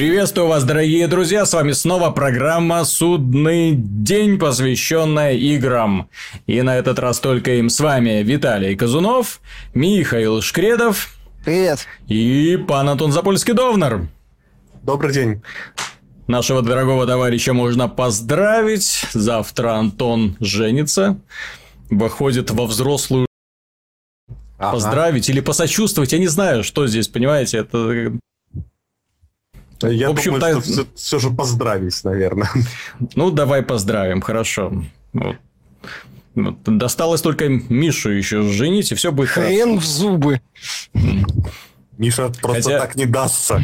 Приветствую вас, дорогие друзья, с вами снова программа «Судный день», посвященная играм. И на этот раз только им с вами Виталий Казунов, Михаил Шкредов. Привет. И пан Антон Запольский-Довнер. Добрый день. Нашего дорогого товарища можно поздравить. Завтра Антон женится, выходит во взрослую ага. поздравить или посочувствовать. Я не знаю, что здесь, понимаете, это я в общем, думаю, так... что все, все же поздравить, наверное. Ну, давай поздравим, хорошо. Вот. Досталось только Мишу еще женить, и все будет Хрен хорошо. в зубы. Миша просто Хотя... так не дастся.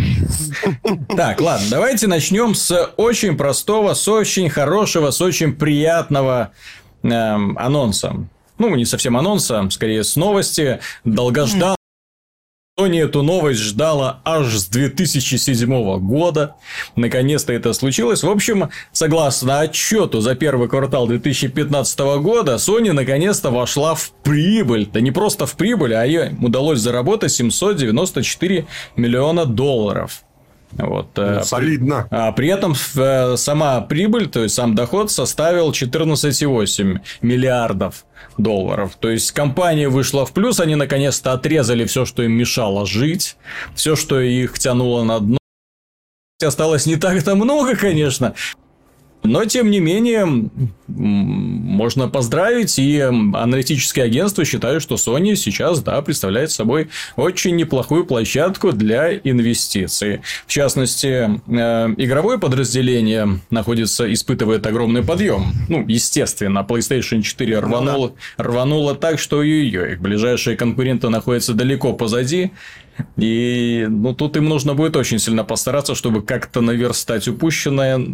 Так, ладно, давайте начнем с очень простого, с очень хорошего, с очень приятного эм, анонса. Ну, не совсем анонса, скорее с новости. Долгожданного Sony эту новость ждала аж с 2007 года. Наконец-то это случилось. В общем, согласно отчету за первый квартал 2015 года, Sony наконец-то вошла в прибыль. Да не просто в прибыль, а ей удалось заработать 794 миллиона долларов. Вот. Э, ну, солидно. А при этом э, сама прибыль, то есть сам доход составил 14,8 миллиардов долларов. То есть компания вышла в плюс, они наконец-то отрезали все, что им мешало жить, все, что их тянуло на дно. Осталось не так-то много, конечно, но, тем не менее, можно поздравить, и аналитические агентства считают, что Sony сейчас, да, представляет собой очень неплохую площадку для инвестиций. В частности, э, игровое подразделение находится, испытывает огромный подъем. Ну, естественно, PlayStation 4 рвануло, ну, да. рвануло так, что ее их ближайшие конкуренты находятся далеко позади. И ну, тут им нужно будет очень сильно постараться, чтобы как-то наверстать упущенное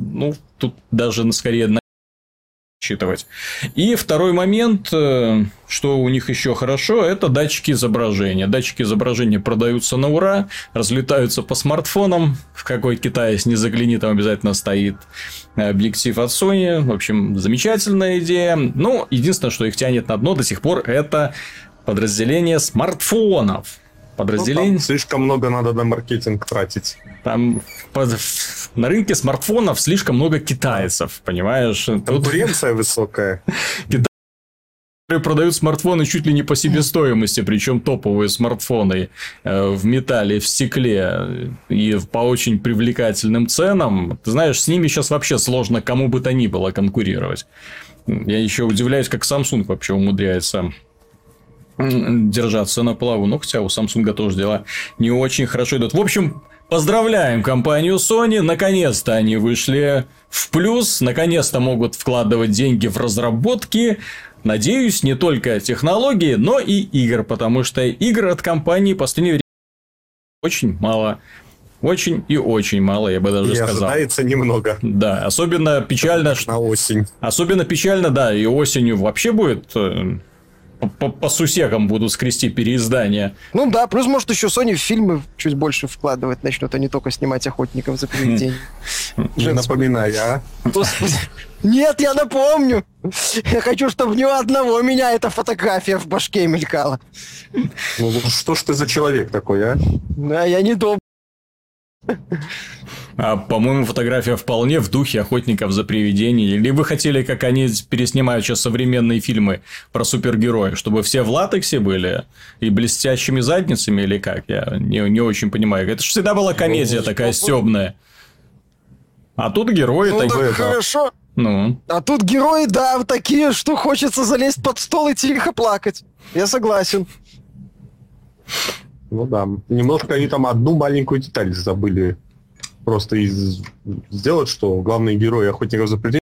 ну, тут даже скорее на считывать. И второй момент, э, что у них еще хорошо, это датчики изображения. Датчики изображения продаются на ура, разлетаются по смартфонам. В какой китаец не загляни, там обязательно стоит объектив от Sony. В общем, замечательная идея. Ну, единственное, что их тянет на дно до сих пор, это подразделение смартфонов подразделений. Ну, слишком много надо на маркетинг тратить. Там под, на рынке смартфонов слишком много китайцев, понимаешь? Конкуренция Тут... высокая. которые продают смартфоны чуть ли не по себестоимости, причем топовые смартфоны э, в металле, в стекле и по очень привлекательным ценам. Ты знаешь, с ними сейчас вообще сложно кому бы то ни было конкурировать. Я еще удивляюсь, как Samsung вообще умудряется держаться на плаву. Ну, хотя у Samsung тоже дела не очень хорошо идут. В общем, поздравляем компанию Sony. Наконец-то они вышли в плюс. Наконец-то могут вкладывать деньги в разработки. Надеюсь, не только технологии, но и игр. Потому что игр от компании в последнее время очень мало. Очень и очень мало, я бы даже и сказал. ожидается немного. Да, особенно печально... На осень. Особенно печально, да, и осенью вообще будет э, по, по сусекам будут скрести переиздания. Ну да, плюс, может, еще Sony в фильмы чуть больше вкладывать начнут, а не только снимать охотников за привидениями. Не напоминай, а? Нет, я напомню. Я хочу, чтобы ни у одного меня эта фотография в башке мелькала. Ну, что ж ты за человек такой, а? Да, я не добрый. А, по-моему, фотография вполне в духе охотников за привидениями. Или вы хотели, как они переснимают сейчас современные фильмы про супергероев, чтобы все в латексе были и блестящими задницами, или как? Я не, не очень понимаю. Это же всегда была комедия такая стебная. А тут герои ну, такие. Так хорошо. Ну. А тут герои, да, такие, что хочется залезть под стол и тихо плакать. Я согласен. Ну да. Немножко они там одну маленькую деталь забыли просто из... сделать, что главные герои охотников за пределами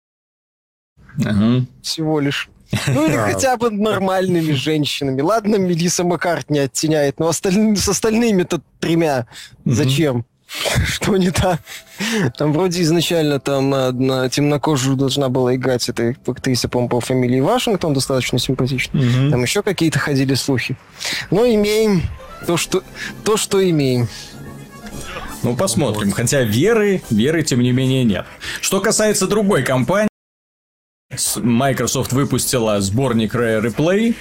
ага. всего лишь. Ну или хотя бы нормальными женщинами. Ладно, Мелисса Маккартни оттеняет, но остальными, с остальными-то тремя зачем? Что не так? Там вроде изначально там одна темнокожую должна была играть эта актриса, по-моему, по фамилии Вашингтон, достаточно симпатичная. Там еще какие-то ходили слухи. Но имеем то, что, то, что имеем. Ну, посмотрим. Хотя веры, веры, тем не менее, нет. Что касается другой компании, Microsoft выпустила сборник Rare Replay.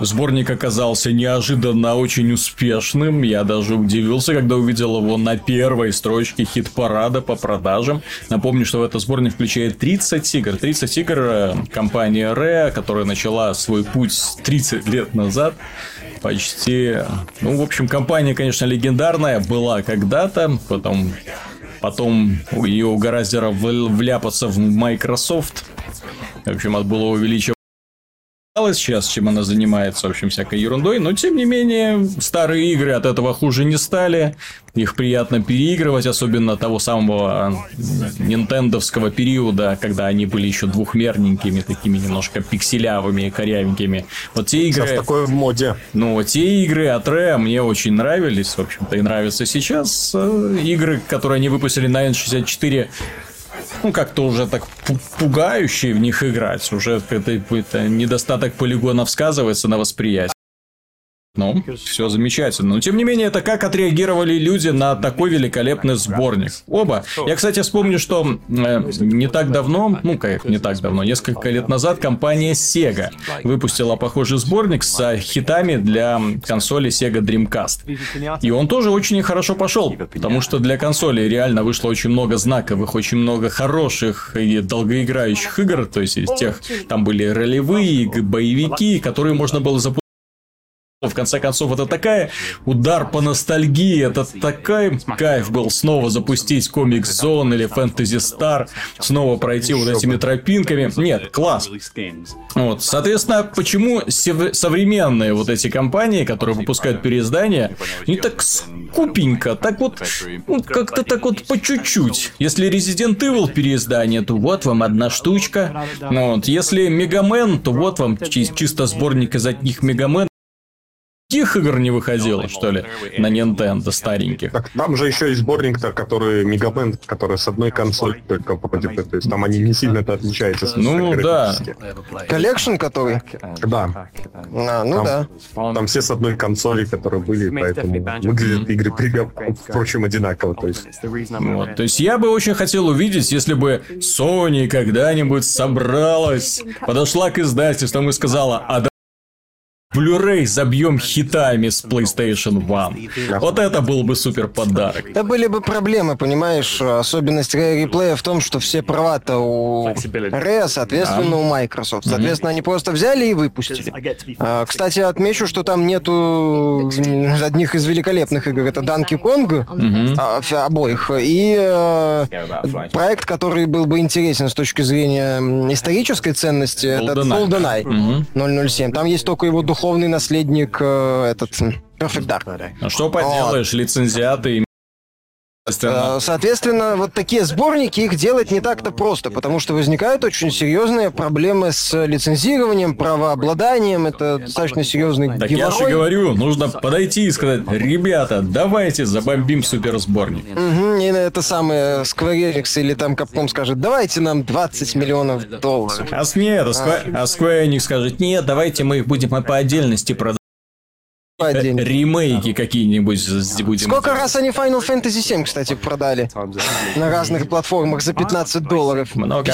Сборник оказался неожиданно очень успешным. Я даже удивился, когда увидел его на первой строчке хит-парада по продажам. Напомню, что в этот сборник включает 30 игр. 30 игр э, компания Rare, которая начала свой путь 30 лет назад почти... Ну, в общем, компания, конечно, легендарная была когда-то, потом Потом ее угораздило вляпаться в Microsoft. В общем, от было увеличивать сейчас, чем она занимается, в общем, всякой ерундой, но тем не менее, старые игры от этого хуже не стали, их приятно переигрывать, особенно того самого нинтендовского периода, когда они были еще двухмерненькими, такими немножко пикселявыми, корявенькими. Вот те игры... Сейчас такое в моде. Ну, вот те игры от Rare мне очень нравились, в общем-то, и нравятся сейчас. Э, игры, которые они выпустили на N64, ну, как-то уже так пугающе в них играть. Уже это, это недостаток полигонов сказывается на восприятии. Ну, все замечательно. Но, тем не менее, это как отреагировали люди на такой великолепный сборник. Оба. Я, кстати, вспомню, что э, не так давно, ну, как не так давно, несколько лет назад компания Sega выпустила похожий сборник с хитами для консоли Sega Dreamcast. И он тоже очень хорошо пошел, потому что для консоли реально вышло очень много знаковых, очень много хороших и долгоиграющих игр, то есть из тех, там были ролевые, боевики, которые можно было запустить в конце концов, это такая удар по ностальгии, это такой кайф был снова запустить комик Зон или Фэнтези Стар, снова пройти вот этими тропинками. Нет, класс. Вот, соответственно, почему современные вот эти компании, которые выпускают переиздания, не так скупенько, так вот, ну, как-то так вот по чуть-чуть. Если Resident Evil переиздание, то вот вам одна штучка. Ну, вот, если Мегамен, то вот вам чисто сборник из одних Мегамен Каких игр не выходило, что ли, на Nintendo стареньких? Так там же еще есть сборник-то, который Mega Man, который с одной консоли только попадет. То есть там они не сильно это отличаются. Ну да. Collection который? Да. А, ну там, да. Там все с одной консоли, которые были, поэтому выглядят игры, впрочем, одинаково. То есть. Вот. то есть я бы очень хотел увидеть, если бы Sony когда-нибудь собралась, подошла к издательству и сказала, а Blu-ray забьем хитами с PlayStation One. Вот это был бы супер подарок. Это были бы проблемы, понимаешь? Особенность Replay в том, что все права-то у Rare, соответственно, у Microsoft. Соответственно, они просто взяли и выпустили. А, кстати, отмечу, что там нету одних из великолепных игр. Это Donkey Kong, а, обоих, и э, проект, который был бы интересен с точки зрения исторической ценности, это GoldenEye 007. Там есть только его дух духовный наследник э, этот Perfect Dark. Ну что поделаешь, лицензиаты э, Соответственно, вот такие сборники, их делать не так-то просто, потому что возникают очень серьезные проблемы с лицензированием, правообладанием, это достаточно серьезный Так геморрой. я же говорю, нужно подойти и сказать, ребята, давайте забомбим суперсборник. Угу, и это самое Square Enix или там Capcom скажет, давайте нам 20 миллионов долларов. А нет, а Square, а Square Enix скажет, нет, давайте мы их будем по отдельности продавать. Ремейки какие-нибудь будем. Сколько раз они Final Fantasy 7, кстати, продали? На разных платформах за 15 долларов. Много.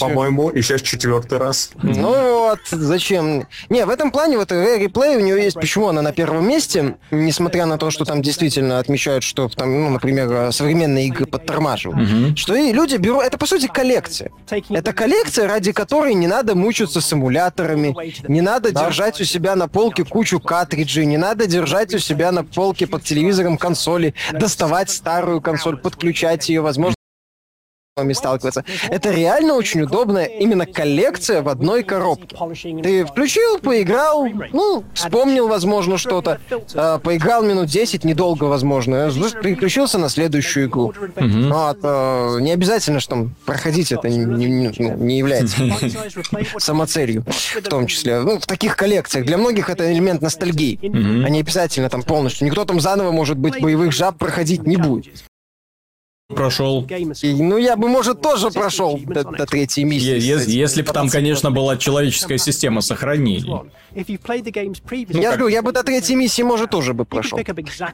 По-моему, и сейчас четвертый раз. Ну вот, зачем? Не, в этом плане вот Rare Replay у нее есть, почему она на первом месте, несмотря на то, что там действительно отмечают, что там, ну, например, современные игры подтормаживают. Угу. Что и люди берут... Это, по сути, коллекция. Это коллекция, ради которой не надо мучиться с эмуляторами, не надо да. держать у себя на полке кучу картриджей, не надо надо держать у себя на полке под телевизором консоли, доставать старую консоль, подключать ее, возможно, сталкиваться. Это реально очень удобная именно коллекция в одной коробке. Ты включил, поиграл, ну, вспомнил, возможно, что-то, э, поиграл минут 10, недолго, возможно, переключился на следующую игру. Mm-hmm. Вот, э, не обязательно, что проходить это не, не, ну, не является самоцелью, в том числе. Ну, в таких коллекциях. Для многих это элемент ностальгии, mm-hmm. а не обязательно там полностью. Никто там заново, может быть, боевых жаб проходить не будет. Прошел. И, ну, я бы, может, тоже прошел до, до третьей миссии. Если, если бы там, конечно, была человеческая система сохранений. Я говорю, я бы до третьей миссии, может, тоже бы прошел.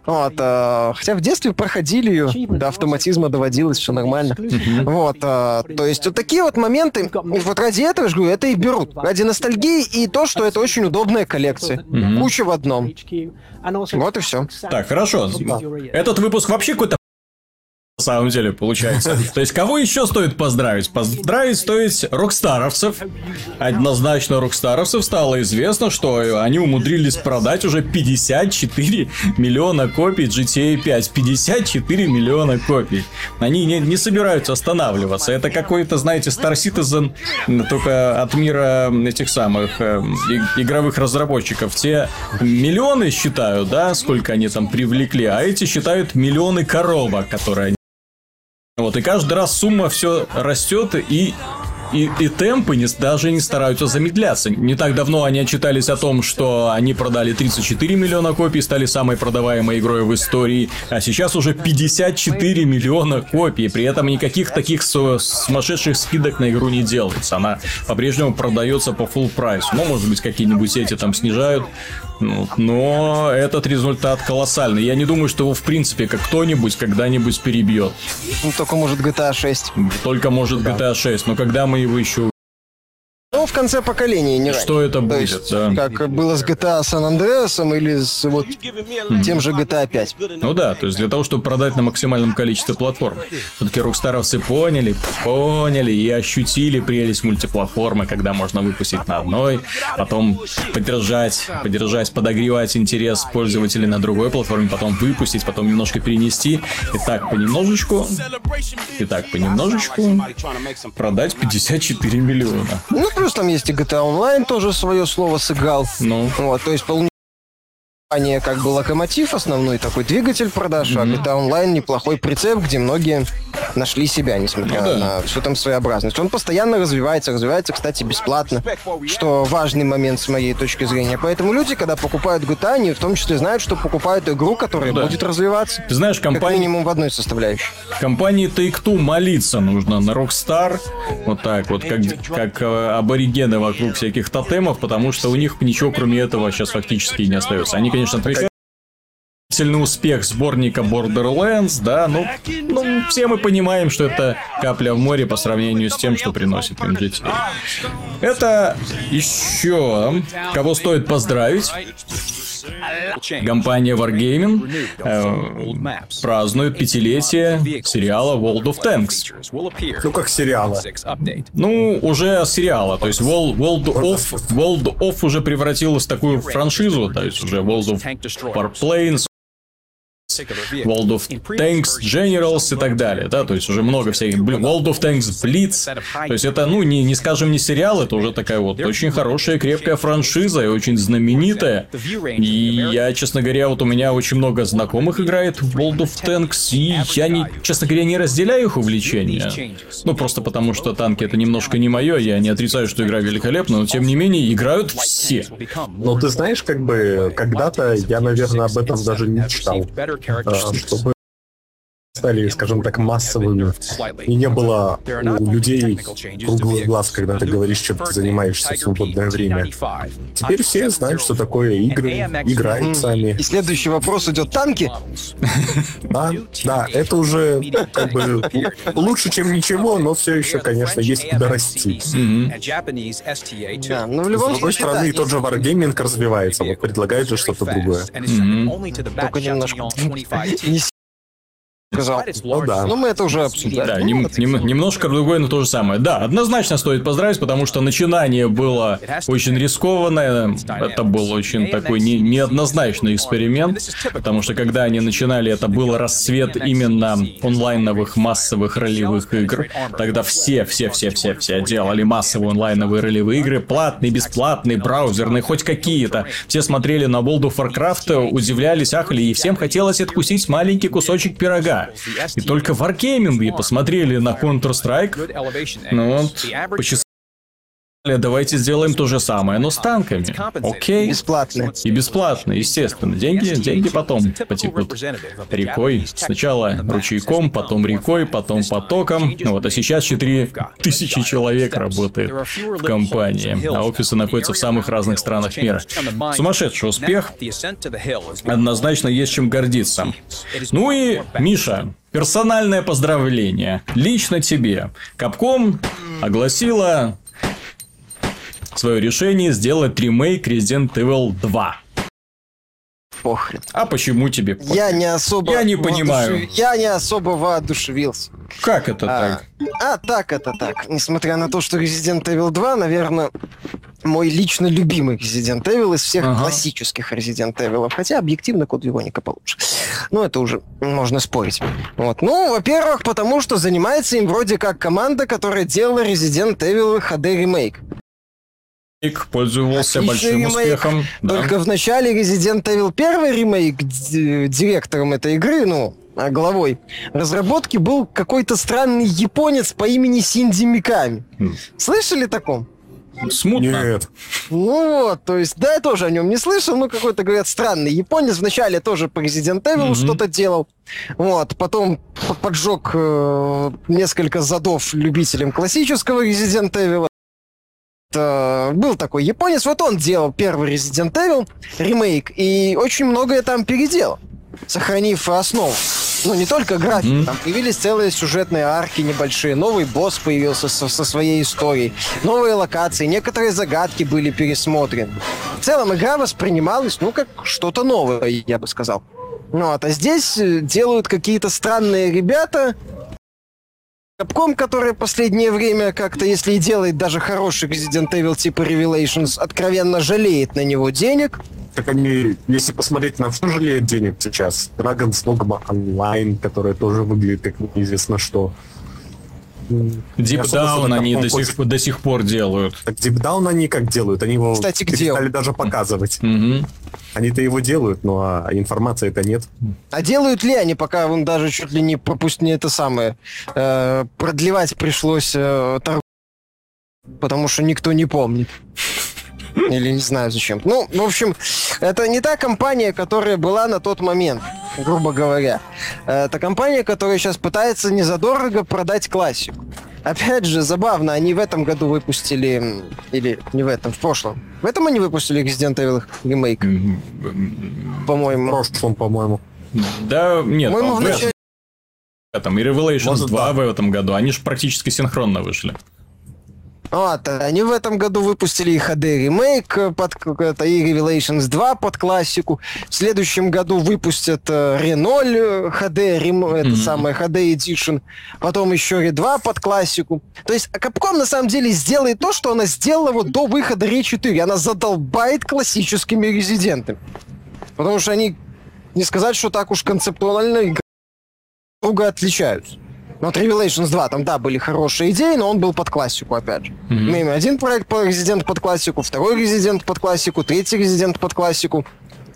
Вот, а, хотя в детстве проходили ее, до автоматизма доводилось, все нормально. Вот, а, то есть вот такие вот моменты, вот ради этого, я говорю, это и берут. Ради ностальгии и то, что это очень удобная коллекция. Куча в одном. Вот и все. Так, хорошо. Этот выпуск вообще какой-то на самом деле, получается. То есть, кого еще стоит поздравить? Поздравить стоит рокстаровцев. Однозначно рокстаровцев стало известно, что они умудрились продать уже 54 миллиона копий GTA 5. 54 миллиона копий. Они не, не собираются останавливаться. Это какой-то, знаете, Star Citizen, только от мира этих самых э, игровых разработчиков. Те миллионы считают, да, сколько они там привлекли, а эти считают миллионы коробок, которые они вот, и каждый раз сумма все растет, и и, и темпы не, даже не стараются замедляться. Не так давно они отчитались о том, что они продали 34 миллиона копий, стали самой продаваемой игрой в истории, а сейчас уже 54 миллиона копий. При этом никаких таких сумасшедших скидок на игру не делается. Она по-прежнему продается по full прайс. Ну, может быть, какие-нибудь сети там снижают. Ну, но этот результат колоссальный. Я не думаю, что его в принципе как кто-нибудь когда-нибудь перебьет. Ну, только может GTA 6. Только может GTA 6. Но когда мы его еще конце поколения, не Что это будет, есть, да. Как было с GTA San Andreas или с вот тем же GTA 5. Ну да, то есть для того, чтобы продать на максимальном количестве платформ. Все-таки рокстаровцы поняли, поняли и ощутили прелесть мультиплатформы, когда можно выпустить на одной, потом поддержать, поддержать, подогревать интерес пользователей на другой платформе, потом выпустить, потом немножко перенести. И так понемножечку, и так понемножечку продать 54 миллиона. Ну, плюс там есть и GTA Online тоже свое слово сыграл. Ну. Вот, то есть компания как бы локомотив основной, такой двигатель продаж, mm-hmm. а GTA Online неплохой прицеп, где многие нашли себя, несмотря ну, да. на всю там своеобразность. Он постоянно развивается, развивается, кстати, бесплатно, что важный момент с моей точки зрения. Поэтому люди, когда покупают GTA, они в том числе знают, что покупают игру, которая ну, да. будет развиваться. Ты знаешь, компания... Как минимум в одной составляющей. Компании Take-Two молиться нужно на Rockstar, вот так вот, как, как э, аборигены вокруг всяких тотемов, потому что у них ничего кроме этого сейчас фактически не остается. Они, конечно, сильный успех сборника Borderlands, да, ну, ну, все мы понимаем, что это капля в море по сравнению с тем, что приносит им GTA. Это еще кого стоит поздравить. Компания Wargaming э, празднует пятилетие сериала World of Tanks. Ну, как сериала. Ну, уже сериала. То есть World, World, of, World of уже превратилась в такую франшизу. То есть уже World of Warplanes, World of Tanks, Generals и так далее, да, то есть уже много всяких, World of Tanks Blitz, то есть это, ну, не, не скажем, не сериал, это уже такая вот очень хорошая, крепкая франшиза и очень знаменитая, и я, честно говоря, вот у меня очень много знакомых играет в World of Tanks, и я, не, честно говоря, не разделяю их увлечения, ну, просто потому что танки это немножко не мое, я не отрицаю, что игра великолепна, но тем не менее играют все. Ну, ты знаешь, как бы, когда-то я, наверное, об этом даже не читал чтобы стали, скажем так, массовыми, и не было у людей круглых глаз, когда ты говоришь, чем ты занимаешься в свободное время. Теперь все знают, что такое игры, играют сами. И следующий вопрос идет. Танки? Да, да, это уже как бы лучше, чем ничего, но все еще, конечно, есть куда расти. Да, но в любом С другой стороны, тот же Wargaming развивается, вот предлагает же что-то другое. Только немножко. Не сказал. Ну да. Ну мы это уже обсудили. Да, нем, нем, немножко другое, но то же самое. Да, однозначно стоит поздравить, потому что начинание было очень рискованное. Это был очень такой не, неоднозначный эксперимент, потому что когда они начинали, это был расцвет именно онлайновых массовых ролевых игр. Тогда все, все, все, все, все делали массовые онлайновые ролевые игры, платные, бесплатные, браузерные, хоть какие-то. Все смотрели на World of Warcraft, удивлялись, ахали, и всем хотелось откусить маленький кусочек пирога. И только Wargaming посмотрели на Counter-Strike, ну вот, почесали Давайте сделаем то же самое, но с танками. Окей? Бесплатно. И бесплатно, естественно. Деньги, деньги потом потекут рекой. Сначала ручейком, потом рекой, потом потоком. Ну вот, а сейчас 4 тысячи человек работает в компании, а офисы находятся в самых разных странах мира. Сумасшедший успех. Однозначно есть чем гордиться. Ну и, Миша, персональное поздравление. Лично тебе. Капком огласила свое решение сделать ремейк Resident Evil 2. Похрен. А почему тебе похрен? Я не особо... Я не понимаю. Воодушев... Я не особо воодушевился. Как это а, так? А так это так. Несмотря на то, что Resident Evil 2, наверное, мой лично любимый Resident Evil из всех ага. классических Resident Evil. Хотя объективно код Вероника получше. Ну, это уже можно спорить. Вот. Ну, во-первых, потому что занимается им вроде как команда, которая делала Resident Evil HD ремейк пользовался Отличный большим ремейк. успехом. Только да. в начале Resident Evil 1 ремейк директором этой игры, ну, а главой разработки был какой-то странный японец по имени Синди Миками. Mm. Слышали таком? Смутно. Нет. Ну вот, то есть, да, я тоже о нем не слышал, но какой-то, говорят, странный японец. Вначале тоже по Resident Evil mm-hmm. что-то делал. Вот, потом поджег э, несколько задов любителям классического Resident Evil э, был такой японец, вот он делал первый Resident Evil ремейк, и очень многое там переделал, сохранив основу. Ну, не только график, mm-hmm. там появились целые сюжетные арки небольшие, новый босс появился со, со своей историей, новые локации, некоторые загадки были пересмотрены. В целом игра воспринималась, ну, как что-то новое, я бы сказал. Ну, вот, а здесь э, делают какие-то странные ребята, Capcom, которая последнее время как-то, если и делает даже хороший Resident Evil типа Revelations, откровенно жалеет на него денег. Так они, если посмотреть на что жалеют денег сейчас, Dragon's Dogma Online, которая тоже выглядит как неизвестно что. Deep Down они до сих, до сих пор делают. Так Deep Down они как делают? Они его Кстати, где перестали даже показывать. Mm-hmm. Они-то его делают, но а информации это нет. А делают ли они, пока он даже чуть ли не пропустили это самое? Э, продлевать пришлось э, торг... потому что никто не помнит. Или не знаю зачем. Ну, в общем, это не та компания, которая была на тот момент, грубо говоря. Это компания, которая сейчас пытается незадорого продать классику. Опять же, забавно, они в этом году выпустили, или не в этом, в прошлом. В этом они выпустили Resident Evil ремейк. По-моему. В прошлом, по-моему. Да, нет, по-моему, в начале... Там и Revelations Может, 2 да. в этом году, они же практически синхронно вышли. Вот, они в этом году выпустили HD ремейк под это, и Revelations 2 под классику. В следующем году выпустят э, Re0 HD, рем, mm-hmm. это самое HD Edition. Потом еще Re 2 под классику. То есть Capcom на самом деле сделает то, что она сделала вот до выхода Re 4. Она задолбает классическими резидентами. Потому что они, не сказать, что так уж концептуально друга отличаются. Но вот Revelations 2, там, да, были хорошие идеи, но он был под классику, опять же. Mm-hmm. Мы имеем один проект по Resident под классику, второй Resident под классику, третий Resident под классику,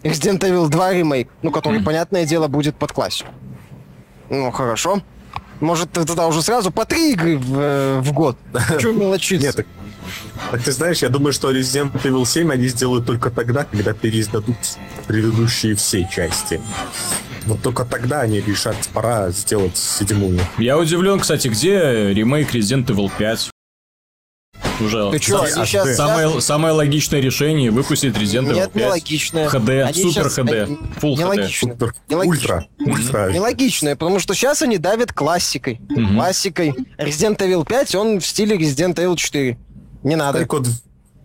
Resident Evil 2 ремейк, ну, который, mm-hmm. понятное дело, будет под классику. Ну, хорошо. Может, тогда уже сразу по три игры в, э, в год. Чего мелочиться? Нет, так, так ты знаешь, я думаю, что Resident Evil 7 они сделают только тогда, когда переиздадут предыдущие все части. Вот только тогда они решат, пора сделать седьмую. Я удивлен, кстати, где ремейк Resident Evil 5? Уже Ты что, они сейчас самое, самое логичное решение выпустить Resident Evil Нет, 5. не логичное. HD, они супер сейчас, HD, full нелогично. HD. Нелогично. Ультра. Ультра. Нелогичное, потому что сейчас они давят классикой. Mm-hmm. Классикой. Resident Evil 5, он в стиле Resident Evil 4. Не надо. Пускай код,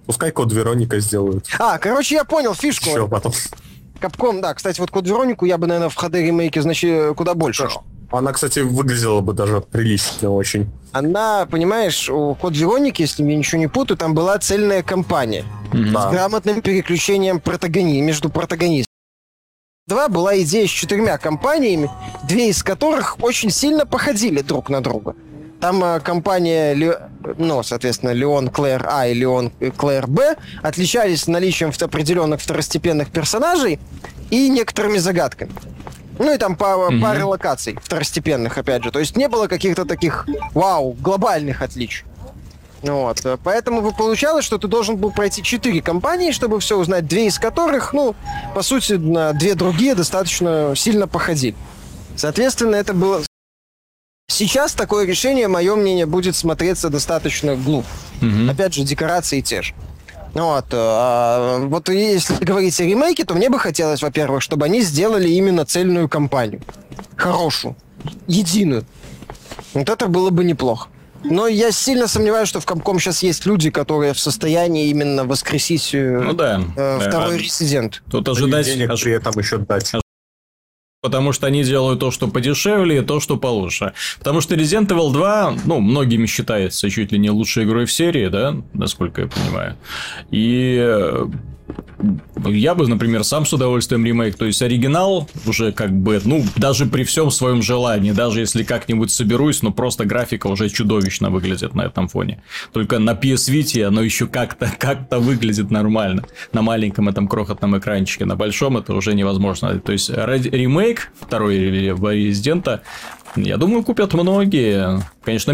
пускай код Вероника сделают. А, короче, я понял фишку. Все, потом. Капком, да, кстати, вот Код Веронику я бы, наверное, в HD ремейке, значит, куда больше. Она, кстати, выглядела бы даже прилично очень. Она, понимаешь, у Код Вероники, если я ничего не путаю, там была цельная кампания mm-hmm. с грамотным переключением протагони между протагонистами. Два была идея с четырьмя компаниями, две из которых очень сильно походили друг на друга. Там э, компания, ну, соответственно, Леон Клэр А и Леон Клэр Б отличались наличием определенных второстепенных персонажей и некоторыми загадками. Ну и там по, mm-hmm. пары локаций второстепенных, опять же. То есть не было каких-то таких, вау, глобальных отличий. Вот. Поэтому вы получалось, что ты должен был пройти четыре компании, чтобы все узнать, две из которых, ну, по сути, на две другие достаточно сильно походили. Соответственно, это было... Сейчас такое решение, мое мнение, будет смотреться достаточно глупо. Угу. Опять же, декорации те же. Вот, а, вот если говорить о ремейке, то мне бы хотелось, во-первых, чтобы они сделали именно цельную кампанию. Хорошую. Единую. Вот это было бы неплохо. Но я сильно сомневаюсь, что в Capcom сейчас есть люди, которые в состоянии именно воскресить э, ну, да, э, второй да. резидент. Тут ожидать... Денег ож... этом еще дать. Потому что они делают то, что подешевле, и то, что получше. Потому что Resident Evil 2, ну, многими считается чуть ли не лучшей игрой в серии, да, насколько я понимаю. И э, я бы, например, сам с удовольствием ремейк. То есть оригинал уже как бы, ну, даже при всем своем желании, даже если как-нибудь соберусь, ну просто графика уже чудовищно выглядит на этом фоне. Только на PS Vita оно еще как-то как выглядит нормально. На маленьком этом крохотном экранчике, на большом это уже невозможно. То есть ремейк второй Резидента, я думаю, купят многие. Конечно,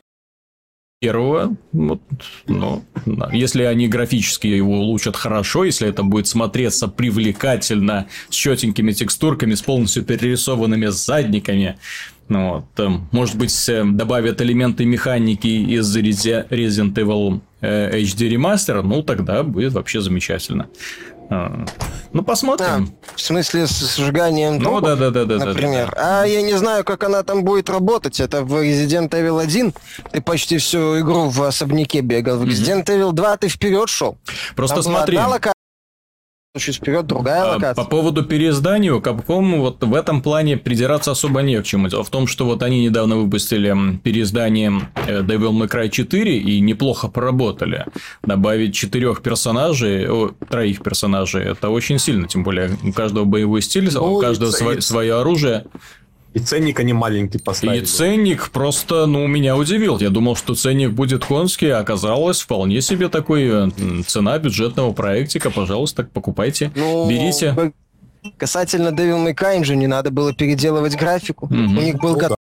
первого, вот, но если они графически его улучшат хорошо, если это будет смотреться привлекательно, с четенькими текстурками, с полностью перерисованными задниками, ну, вот, там, может быть, добавят элементы механики из Resident Evil э, HD Remaster, ну, тогда будет вообще замечательно. А, ну, посмотрим. А, в смысле, с сжиганием Ну, да, да, да, да. Например. Да, да. А я не знаю, как она там будет работать. Это в Resident Evil 1 ты почти всю игру в особняке бегал. В Resident mm-hmm. Evil 2 ты вперед шел. Просто там смотри. Была чуть вперед, другая а, локация. По поводу переиздания, Capcom вот в этом плане придираться особо не к чему. Дело в том, что вот они недавно выпустили переиздание э, Devil May Cry 4 и неплохо поработали. Добавить четырех персонажей, о, троих персонажей, это очень сильно, тем более у каждого боевой стиль, ну, у каждого свое, свое оружие. И ценник они маленький поставили. И ценник просто, ну, меня удивил. Я думал, что ценник будет конский, а оказалось вполне себе такой э, цена бюджетного проектика. Пожалуйста, покупайте, ну, берите. Касательно Devil May Cry, им же не надо было переделывать графику. Угу. У них был ну, готов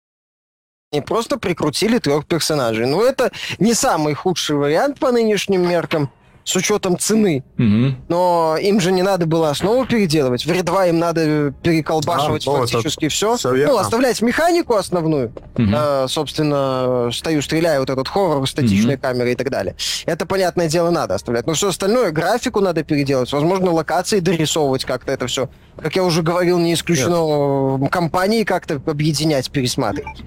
они просто прикрутили трех персонажей. Ну, это не самый худший вариант по нынешним меркам с учетом цены. Угу. Но им же не надо было основу переделывать. В R2 им надо переколбашивать а, ну, фактически все. все ну, оставлять механику основную. Угу. Э, собственно, стою, стреляю, вот этот хоррор, статичной угу. камерой и так далее. Это, понятное дело, надо оставлять. Но все остальное, графику надо переделать. Возможно, локации дорисовывать как-то это все. Как я уже говорил, не исключено Нет. компании как-то объединять, пересматривать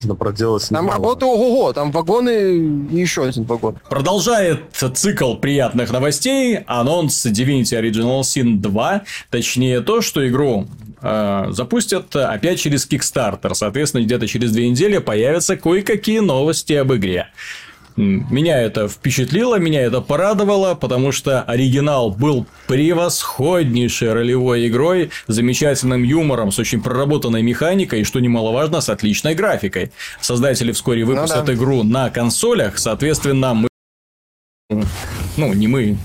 нужно проделать. Там работа ого-го, там вагоны и еще один вагон. Продолжает цикл приятных новостей анонс Divinity Original Sin 2, точнее то, что игру э, запустят опять через Kickstarter. Соответственно, где-то через две недели появятся кое-какие новости об игре. Меня это впечатлило, меня это порадовало, потому что оригинал был превосходнейшей ролевой игрой, замечательным юмором, с очень проработанной механикой и, что немаловажно, с отличной графикой. Создатели вскоре ну выпустят ну, да. игру на консолях, соответственно, мы... Ну, не мы,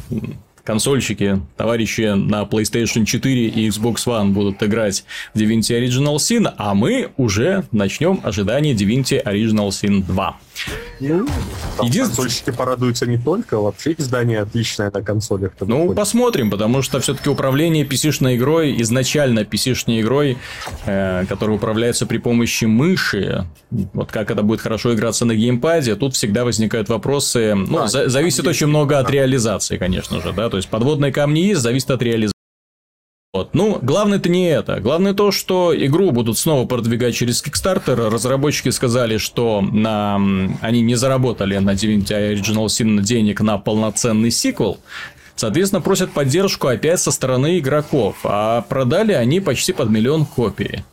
консольщики, товарищи на PlayStation 4 и Xbox One будут играть в Divinity Original Sin, а мы уже начнем ожидание Divinity Original Sin 2. Ну, Единственное... консольщики порадуются не только, вообще издание отличное на консолях. Ну, выходит. посмотрим, потому что все-таки управление PC-шной игрой, изначально PC-шной игрой, э, которая управляется при помощи мыши, вот как это будет хорошо играться на геймпаде, тут всегда возникают вопросы. Ну, а, за- зависит очень много от реализации, конечно же, да, то есть подводные камни есть, зависит от реализации. Вот. Ну, главное-то не это. Главное то, что игру будут снова продвигать через Kickstarter. Разработчики сказали, что на... они не заработали на Divinity Original Sin денег на полноценный сиквел. Соответственно, просят поддержку опять со стороны игроков. А продали они почти под миллион копий.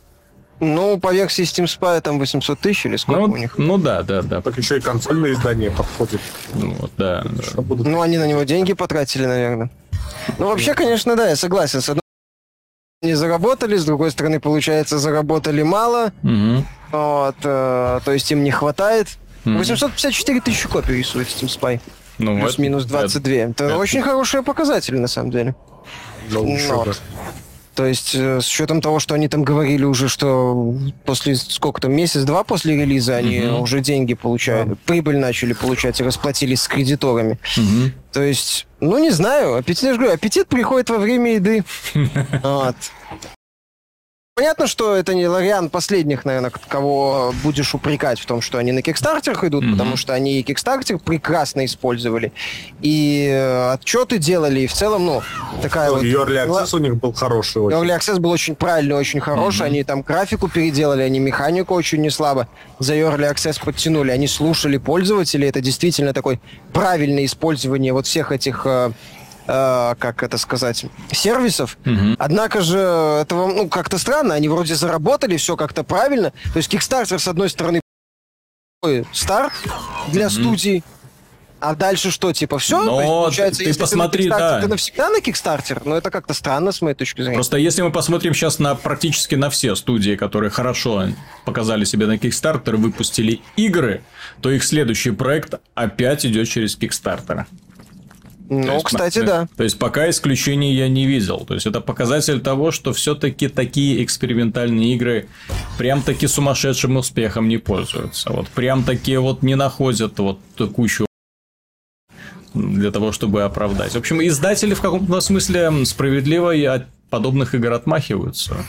Ну, по версии Steam Spy там 800 тысяч или сколько ну, у них? Ну да, да, да. Так еще и консольное издание подходит. Ну, вот, да. да. Будут... Ну, они на него деньги потратили, наверное. Ну, вообще, конечно, да, я согласен. Не заработали, с другой стороны, получается, заработали мало. Угу. Вот, э, то есть им не хватает. Угу. 854 тысячи копий рисует Steam Spy. Ну, Плюс-минус 22. Это, это, это очень хороший показатель, на самом деле. Ну, Но, То есть, э, с учетом того, что они там говорили уже, что после сколько там, месяц-два после релиза они mm-hmm. уже деньги получают, yeah. прибыль начали получать и расплатились с кредиторами. Mm-hmm. То есть, ну не знаю, аппетит, я же говорю, аппетит приходит во время еды. Вот. Понятно, что это не Лориан последних, наверное, кого будешь упрекать в том, что они на кикстартерах идут, mm-hmm. потому что они и кикстартер прекрасно использовали, и э, отчеты делали, и в целом, ну, такая ну, вот... Early Access у них был хороший очень. Early Access был очень правильный, очень хороший, mm-hmm. они там графику переделали, они механику очень не слабо за Early Access подтянули, они слушали пользователей, это действительно такое правильное использование вот всех этих э, как это сказать, сервисов. Угу. Однако же это ну, как-то странно, они вроде заработали, все как-то правильно. То есть Kickstarter, с одной стороны, старт для угу. студий, а дальше что, типа, все? Но есть, получается, ты посмотри, ты да. Ты навсегда на Kickstarter? Но это как-то странно, с моей точки зрения. Просто если мы посмотрим сейчас на практически на все студии, которые хорошо показали себя на Kickstarter, выпустили игры, то их следующий проект опять идет через Kickstarter. Ну, есть, кстати, да. То есть, пока исключений я не видел. То есть, это показатель того, что все-таки такие экспериментальные игры прям-таки сумасшедшим успехом не пользуются. Вот прям такие вот не находят вот кучу для того, чтобы оправдать. В общем, издатели в каком-то смысле справедливо от подобных игр отмахиваются.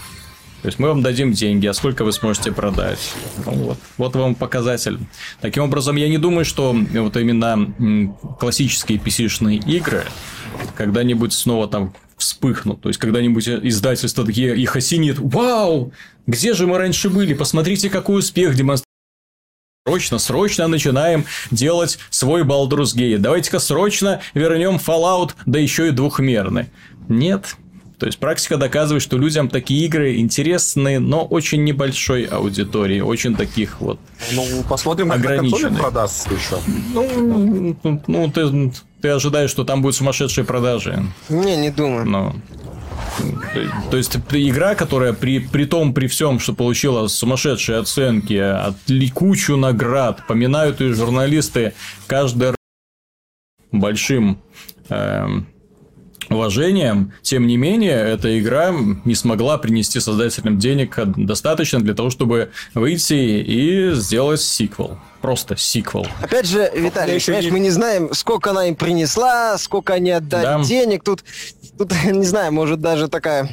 То есть мы вам дадим деньги, а сколько вы сможете продать? Ну, вот. вот вам показатель. Таким образом, я не думаю, что вот именно классические PC-шные игры когда-нибудь снова там вспыхнут. То есть, когда-нибудь издательства такие их осенит. Вау! Где же мы раньше были? Посмотрите, какой успех демонстрирует. Срочно, срочно начинаем делать свой Baldur's Gate. Давайте-ка срочно вернем Fallout, да еще и двухмерный. Нет, то есть практика доказывает, что людям такие игры интересны, но очень небольшой аудитории, очень таких вот Ну, посмотрим, как на продастся еще. Ну, ну ты, ты ожидаешь, что там будут сумасшедшие продажи. Не, не думаю. Но... То есть игра, которая при, при том, при всем, что получила сумасшедшие оценки, от кучу наград, поминают и журналисты каждый большим эм, уважением. Тем не менее, эта игра не смогла принести создателям денег достаточно для того, чтобы выйти и сделать сиквел. Просто сиквел. Опять же, Виталий, понимаешь, не... мы не знаем, сколько она им принесла, сколько они отдали да. денег. Тут, тут, не знаю, может даже такая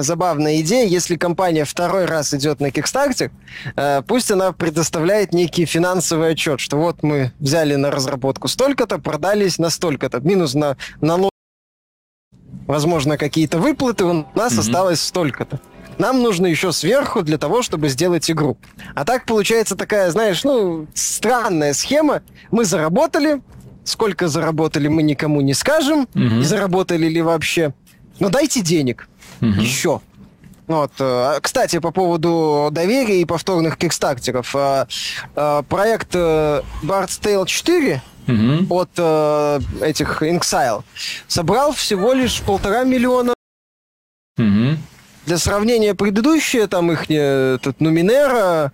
забавная идея, если компания второй раз идет на Kickstarter, э, пусть она предоставляет некий финансовый отчет, что вот мы взяли на разработку столько-то, продались на столько-то, минус на налог возможно, какие-то выплаты, у нас mm-hmm. осталось столько-то. Нам нужно еще сверху для того, чтобы сделать игру. А так получается такая, знаешь, ну, странная схема. Мы заработали, сколько заработали, мы никому не скажем, mm-hmm. заработали ли вообще. Но дайте денег. Mm-hmm. Еще. Вот. Э, кстати, по поводу доверия и повторных кикстартеров. Э, э, проект Bard's Tale 4 угу. от э, этих Inxile собрал всего лишь полтора миллиона. Угу. Для сравнения, предыдущие там их этот Нуминера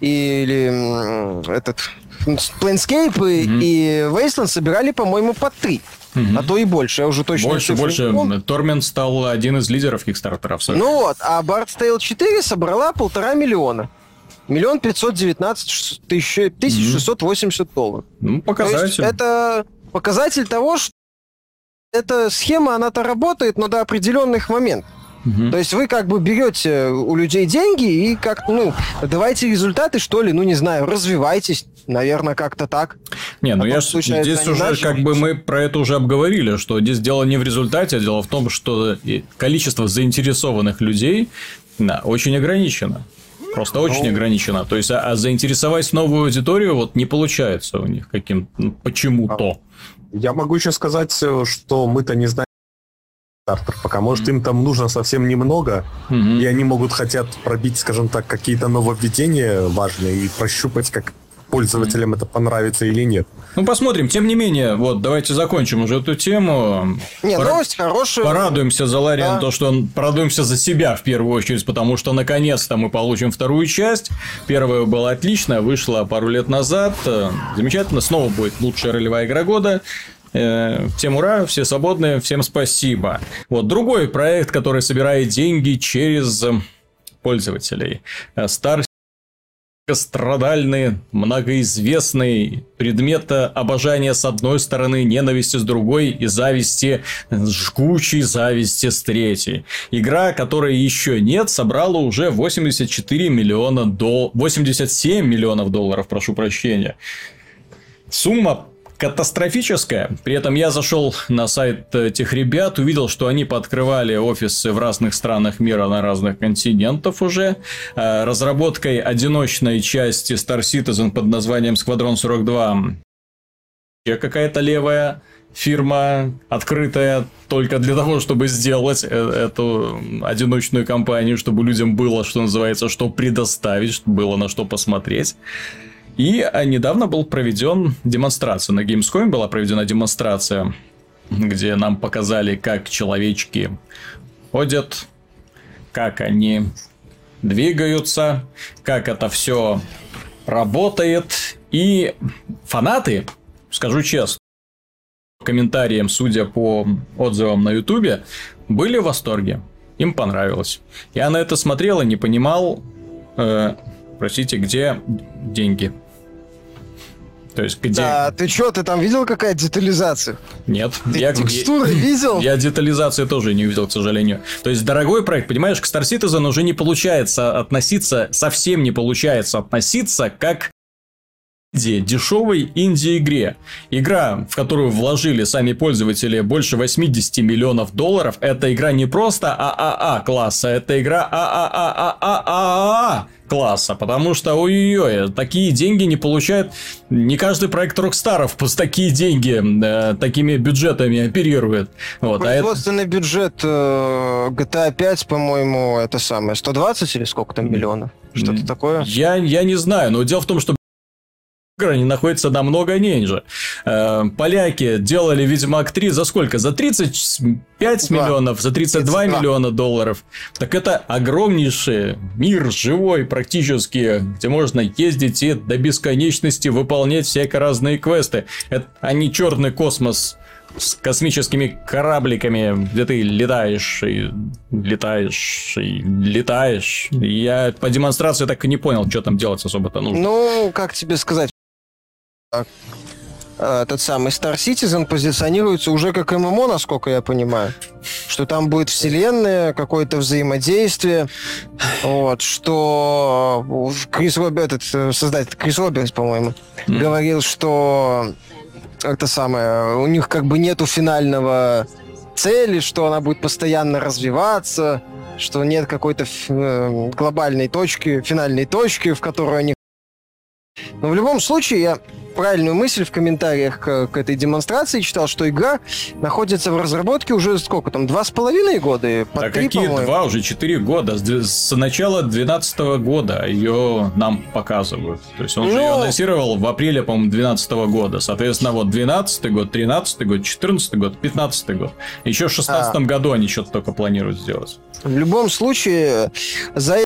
или этот Planescape угу. и Wasteland собирали, по-моему, по три. Угу. А то и больше, я уже точно Больше, больше. Тормент стал один из лидеров Кикстартеров. Ну вот, а Bard's Tale 4 собрала полтора миллиона. Миллион пятьсот девятнадцать тысяч шестьсот восемьдесят долларов. Ну, показатель. это показатель того, что эта схема, она-то работает, но до определенных моментов. Угу. То есть вы как бы берете у людей деньги и как ну давайте результаты что ли, ну не знаю, развивайтесь, наверное, как-то так. Не, ну а я ж, здесь уже иначе. как бы мы про это уже обговорили, что здесь дело не в результате, а дело в том, что количество заинтересованных людей да, очень ограничено. Просто ну... очень ограничено. То есть, а, а заинтересовать новую аудиторию вот не получается у них каким ну, почему-то. Я могу еще сказать, э, что мы-то не знаем стартер пока. Может, mm-hmm. им там нужно совсем немного, mm-hmm. и они могут хотят пробить, скажем так, какие-то нововведения важные и прощупать, как пользователям это понравится или нет. Ну, посмотрим. Тем не менее, вот, давайте закончим уже эту тему. Не, Пора... новость хорошая. Порадуемся за Лариан, да. то, что он... Порадуемся за себя в первую очередь, потому что наконец-то мы получим вторую часть. Первая была отличная, вышла пару лет назад. Замечательно. Снова будет лучшая ролевая игра года. Э, всем ура, все свободны, всем спасибо. Вот другой проект, который собирает деньги через пользователей. Star страдальный, многоизвестный предмет обожания с одной стороны, ненависти с другой и зависти, жгучей зависти с третьей. Игра, которой еще нет, собрала уже 84 миллиона до... 87 миллионов долларов, прошу прощения. Сумма катастрофическая. При этом я зашел на сайт этих ребят, увидел, что они пооткрывали офисы в разных странах мира на разных континентах уже. Э, разработкой одиночной части Star Citizen под названием Squadron 42 какая-то левая фирма, открытая только для того, чтобы сделать э, эту одиночную компанию, чтобы людям было, что называется, что предоставить, чтобы было на что посмотреть. И а, недавно был проведен демонстрация. На Gamescom была проведена демонстрация, где нам показали, как человечки ходят, как они двигаются, как это все работает. И фанаты, скажу честно, комментариям, судя по отзывам на Ютубе, были в восторге. Им понравилось. Я на это смотрел и не понимал, э, простите, где деньги. То есть где... Да, ты что, ты там видел какая детализация? Нет. Ты я, текстуры я, видел? Я детализации тоже не увидел, к сожалению. То есть дорогой проект, понимаешь, к Star Citizen уже не получается относиться, совсем не получается относиться как дешевой инди-игре. Игра, в которую вложили сами пользователи больше 80 миллионов долларов, это игра не просто ААА класса, это игра АААААА класса, потому что, ой-ой-ой, такие деньги не получает, не каждый проект Рокстаров такие деньги, э, такими бюджетами оперирует. Вот, Производственный а это... бюджет э, GTA 5, по-моему, это самое, 120 или сколько там миллионов? Что-то такое? Я, я не знаю, но дело в том, что они находятся намного ниже. Э, поляки делали Ведьмак 3 за сколько? За 35 2. миллионов, за 32 32. миллиона долларов. Так это огромнейший мир живой практически, где можно ездить и до бесконечности выполнять всякие разные квесты. Это, а не черный космос с космическими корабликами, где ты летаешь и летаешь и летаешь. Я по демонстрации так и не понял, что там делать особо-то нужно. Ну, как тебе сказать, этот самый Star Citizen позиционируется уже как ММО, насколько я понимаю. Что там будет вселенная, какое-то взаимодействие. Вот, что Крис Роберт, этот э, создатель, Крис Робертс, по-моему, mm. говорил, что это самое, у них как бы нету финального цели, что она будет постоянно развиваться, что нет какой-то э, глобальной точки, финальной точки, в которую они... Но в любом случае я правильную мысль в комментариях к, к этой демонстрации читал, что игра находится в разработке уже сколько там, два с половиной года? По а три, какие два? Уже четыре года. С, с начала 2012 года ее нам показывают. То есть он ну... же ее анонсировал в апреле, по-моему, 2012 года. Соответственно, вот 12 год, 13 год, 14 год, 15 год. Еще в 16 а... году они что-то только планируют сделать. В любом случае, за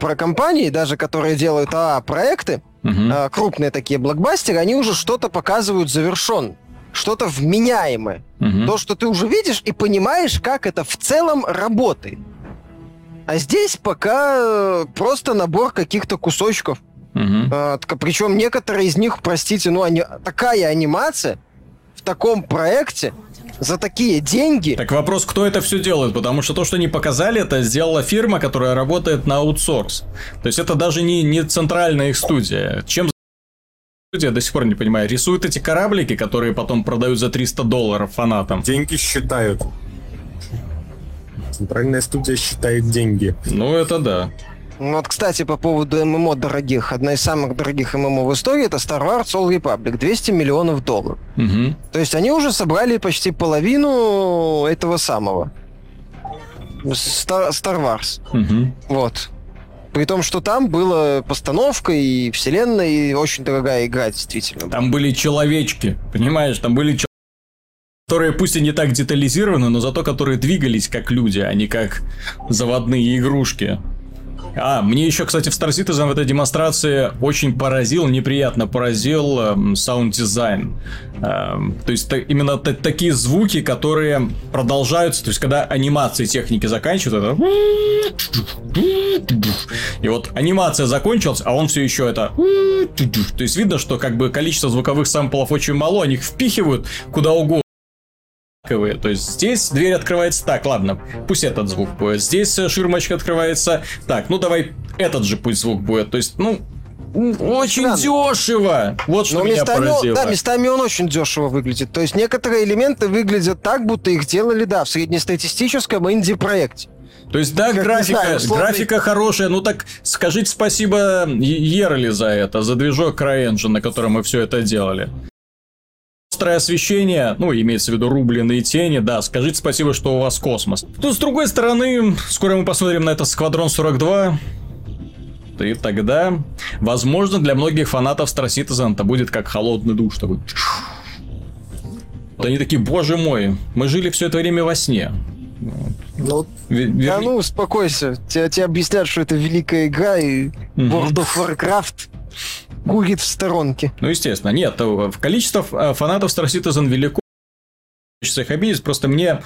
про компании, даже которые делают а проекты, угу. крупные такие блокбастеры, они уже что-то показывают завершен, что-то вменяемое. Угу. То, что ты уже видишь и понимаешь, как это в целом работает. А здесь пока э, просто набор каких-то кусочков. Угу. А, причем некоторые из них, простите, ну, они, такая анимация в таком проекте, за такие деньги. Так вопрос, кто это все делает, потому что то, что они показали, это сделала фирма, которая работает на аутсорс. То есть это даже не, не центральная их студия. Чем я до сих пор не понимаю. Рисуют эти кораблики, которые потом продают за 300 долларов фанатам. Деньги считают. Центральная студия считает деньги. Ну, это да. Ну вот, кстати, по поводу ММО дорогих. Одна из самых дорогих ММО в истории это Star Wars Old Republic. 200 миллионов долларов. Угу. То есть они уже собрали почти половину этого самого. Star, Star Wars. Угу. Вот. При том, что там была постановка и вселенная, и очень дорогая игра, действительно. Там были человечки, понимаешь? Там были человечки которые пусть и не так детализированы, но зато которые двигались как люди, а не как заводные игрушки. А, мне еще, кстати, в Star Citizen в этой демонстрации очень поразил, неприятно поразил саунд-дизайн. Эм, эм, то есть именно такие звуки, которые продолжаются, то есть когда анимации техники заканчивают. И вот анимация закончилась, а он все еще это... То есть видно, что как бы количество звуковых самплов очень мало, они их впихивают куда угодно. То есть здесь дверь открывается так, ладно, пусть этот звук будет. Здесь ширмочка открывается так, ну давай этот же пусть звук будет. То есть, ну, очень Странно. дешево. Вот что Но меня местами, поразило. Да, местами он очень дешево выглядит. То есть некоторые элементы выглядят так, будто их делали, да, в среднестатистическом инди-проекте. То есть, да, как графика, знаю, графика хорошая, ну так скажите спасибо Ерли за это, за движок CryEngine, на котором мы все это делали острое освещение, ну, имеется в виду рубленые тени, да, скажите спасибо, что у вас космос. Ну, с другой стороны, скоро мы посмотрим на это Сквадрон 42, и тогда, возможно, для многих фанатов Star Citizen это будет как холодный душ такой. Вот они такие, боже мой, мы жили все это время во сне. Ну, Вер... Да ну, успокойся. Тебе, тебе объяснят, что это великая игра и World of Warcraft гугит в сторонке. Ну, естественно. Нет, в количество э, фанатов Star Citizen велико. Хочется их обидеть, просто мне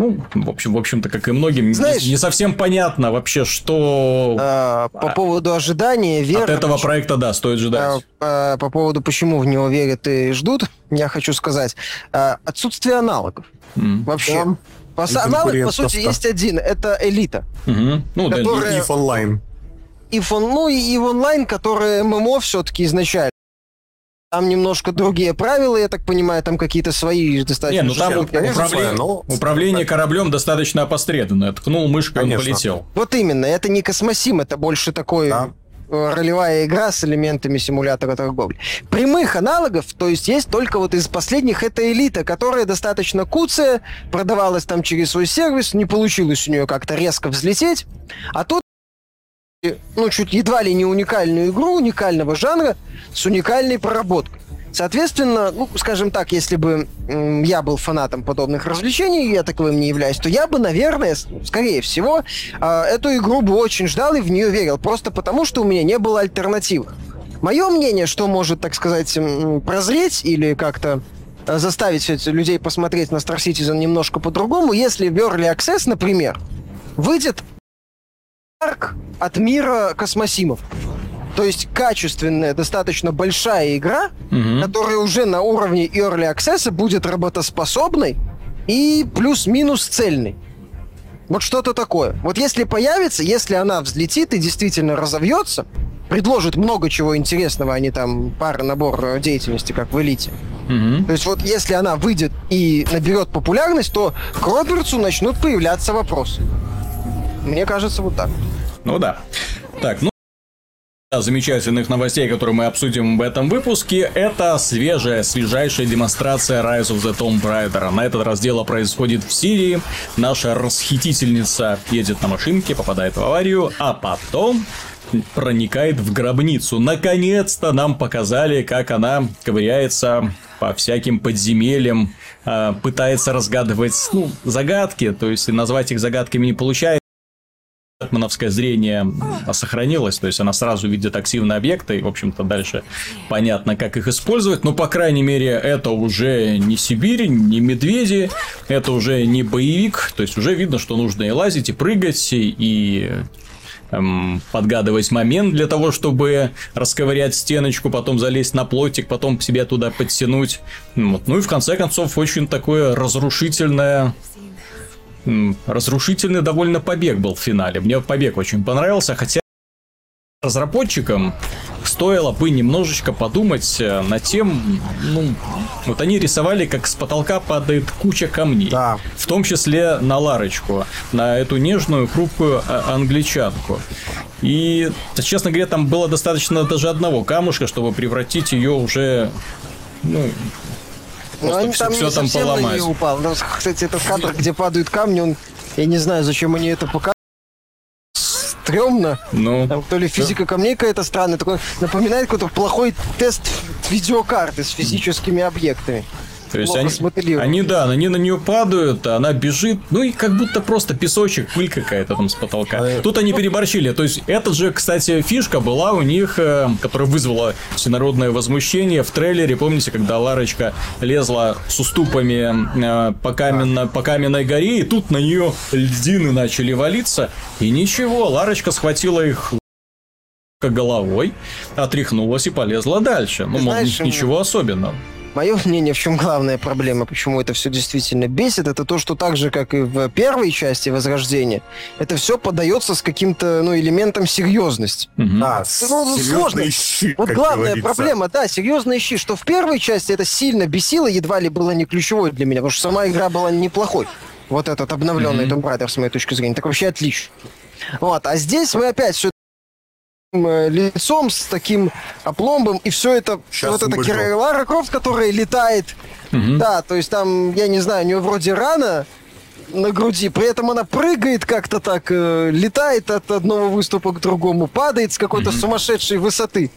ну, в общем, в общем-то, как и многим, Знаешь, не, совсем понятно вообще, что... А, по а, поводу ожидания, веры... От этого почему, проекта, да, стоит ждать. А, а, по поводу, почему в него верят и ждут, я хочу сказать, а, отсутствие аналогов. Mm. Вообще. Да. По, аналог, по сути, есть один. Это элита. Угу. Ну, которая... да, онлайн. И, фон, ну, и в онлайн, который ММО все-таки изначально. Там немножко другие правила, я так понимаю, там какие-то свои достаточно... Не, ну там управление, но... управление кораблем достаточно опосредованное. Ткнул мышкой, Конечно. он полетел. Вот именно, это не космосим, это больше такой... Да э, ролевая игра с элементами симулятора торговли. Прямых аналогов, то есть есть только вот из последних, это элита, которая достаточно куцая, продавалась там через свой сервис, не получилось у нее как-то резко взлететь, а тут ну, чуть едва ли не уникальную игру, уникального жанра, с уникальной проработкой. Соответственно, ну, скажем так, если бы м, я был фанатом подобных развлечений, я таковым не являюсь, то я бы, наверное, скорее всего, э, эту игру бы очень ждал и в нее верил, просто потому что у меня не было альтернативы. Мое мнение, что может, так сказать, прозреть или как-то э, заставить людей посмотреть на Star Citizen немножко по-другому, если в Early Access, например, выйдет арк от мира космосимов. То есть качественная, достаточно большая игра, угу. которая уже на уровне Early Access будет работоспособной и плюс-минус цельной. Вот что-то такое. Вот если появится, если она взлетит и действительно разовьется, предложит много чего интересного, а не там пара набор деятельности, как в Элите. Угу. То есть вот если она выйдет и наберет популярность, то к Робертсу начнут появляться вопросы. Мне кажется, вот так. Ну да. Так, ну замечательных новостей, которые мы обсудим в этом выпуске, это свежая, свежайшая демонстрация Rise of the Tomb Raider. На этот раз дело происходит в Сирии. Наша расхитительница едет на машинке, попадает в аварию, а потом проникает в гробницу. Наконец-то нам показали, как она ковыряется по всяким подземельям, а, пытается разгадывать ну, загадки, то есть назвать их загадками не получается бэтменовское зрение сохранилось, то есть она сразу видит активные объекты, и, в общем-то, дальше понятно, как их использовать, но, по крайней мере, это уже не Сибирь, не медведи, это уже не боевик, то есть уже видно, что нужно и лазить, и прыгать, и эм, подгадывать момент для того, чтобы расковырять стеночку, потом залезть на плотик, потом себя туда подтянуть. Вот. Ну и в конце концов очень такое разрушительное разрушительный довольно побег был в финале. Мне побег очень понравился, хотя разработчикам стоило бы немножечко подумать э, над тем, ну, вот они рисовали, как с потолка падает куча камней. Да. В том числе на Ларочку, на эту нежную, хрупкую а, англичанку. И, честно говоря, там было достаточно даже одного камушка, чтобы превратить ее уже ну, Просто ну, все, там все там поломать. Упал. Но, кстати, этот кадр, где падают камни, он... Я не знаю, зачем они это показывают. Стремно. Ну. Там, то ли физика камней какая-то странная. Такой, напоминает какой-то плохой тест видеокарты с физическими объектами. То есть они, они, да, они на нее падают, она бежит, ну и как будто просто песочек, пыль какая-то там с потолка. А, Тут они переборщили. То есть это же, кстати, фишка была у них, э, которая вызвала всенародное возмущение в трейлере. Помните, когда Ларочка лезла с уступами э, по, каменно, по каменной горе, и тут на нее льдины начали валиться, и ничего, Ларочка схватила их головой, отряхнулась и полезла дальше. Ну, Знаешь, ничего особенного. Мое мнение, в чем главная проблема, почему это все действительно бесит, это то, что так же, как и в первой части Возрождения, это все подается с каким-то ну, элементом серьезности. Угу. А, ну, сложно. Щи, вот главная говорится. проблема, да, серьезные щи, что в первой части это сильно бесило, едва ли было не ключевой для меня, потому что сама игра была неплохой. Вот этот обновленный mm-hmm. Tomb Raider, с моей точки зрения, так вообще отлично. Вот, а здесь мы опять все лицом с таким опломбом, и все это, Сейчас вот это Кира Лара Крофт, которая летает, угу. да, то есть там, я не знаю, у нее вроде рана на груди, при этом она прыгает как-то так, э, летает от одного выступа к другому, падает с какой-то угу. сумасшедшей высоты.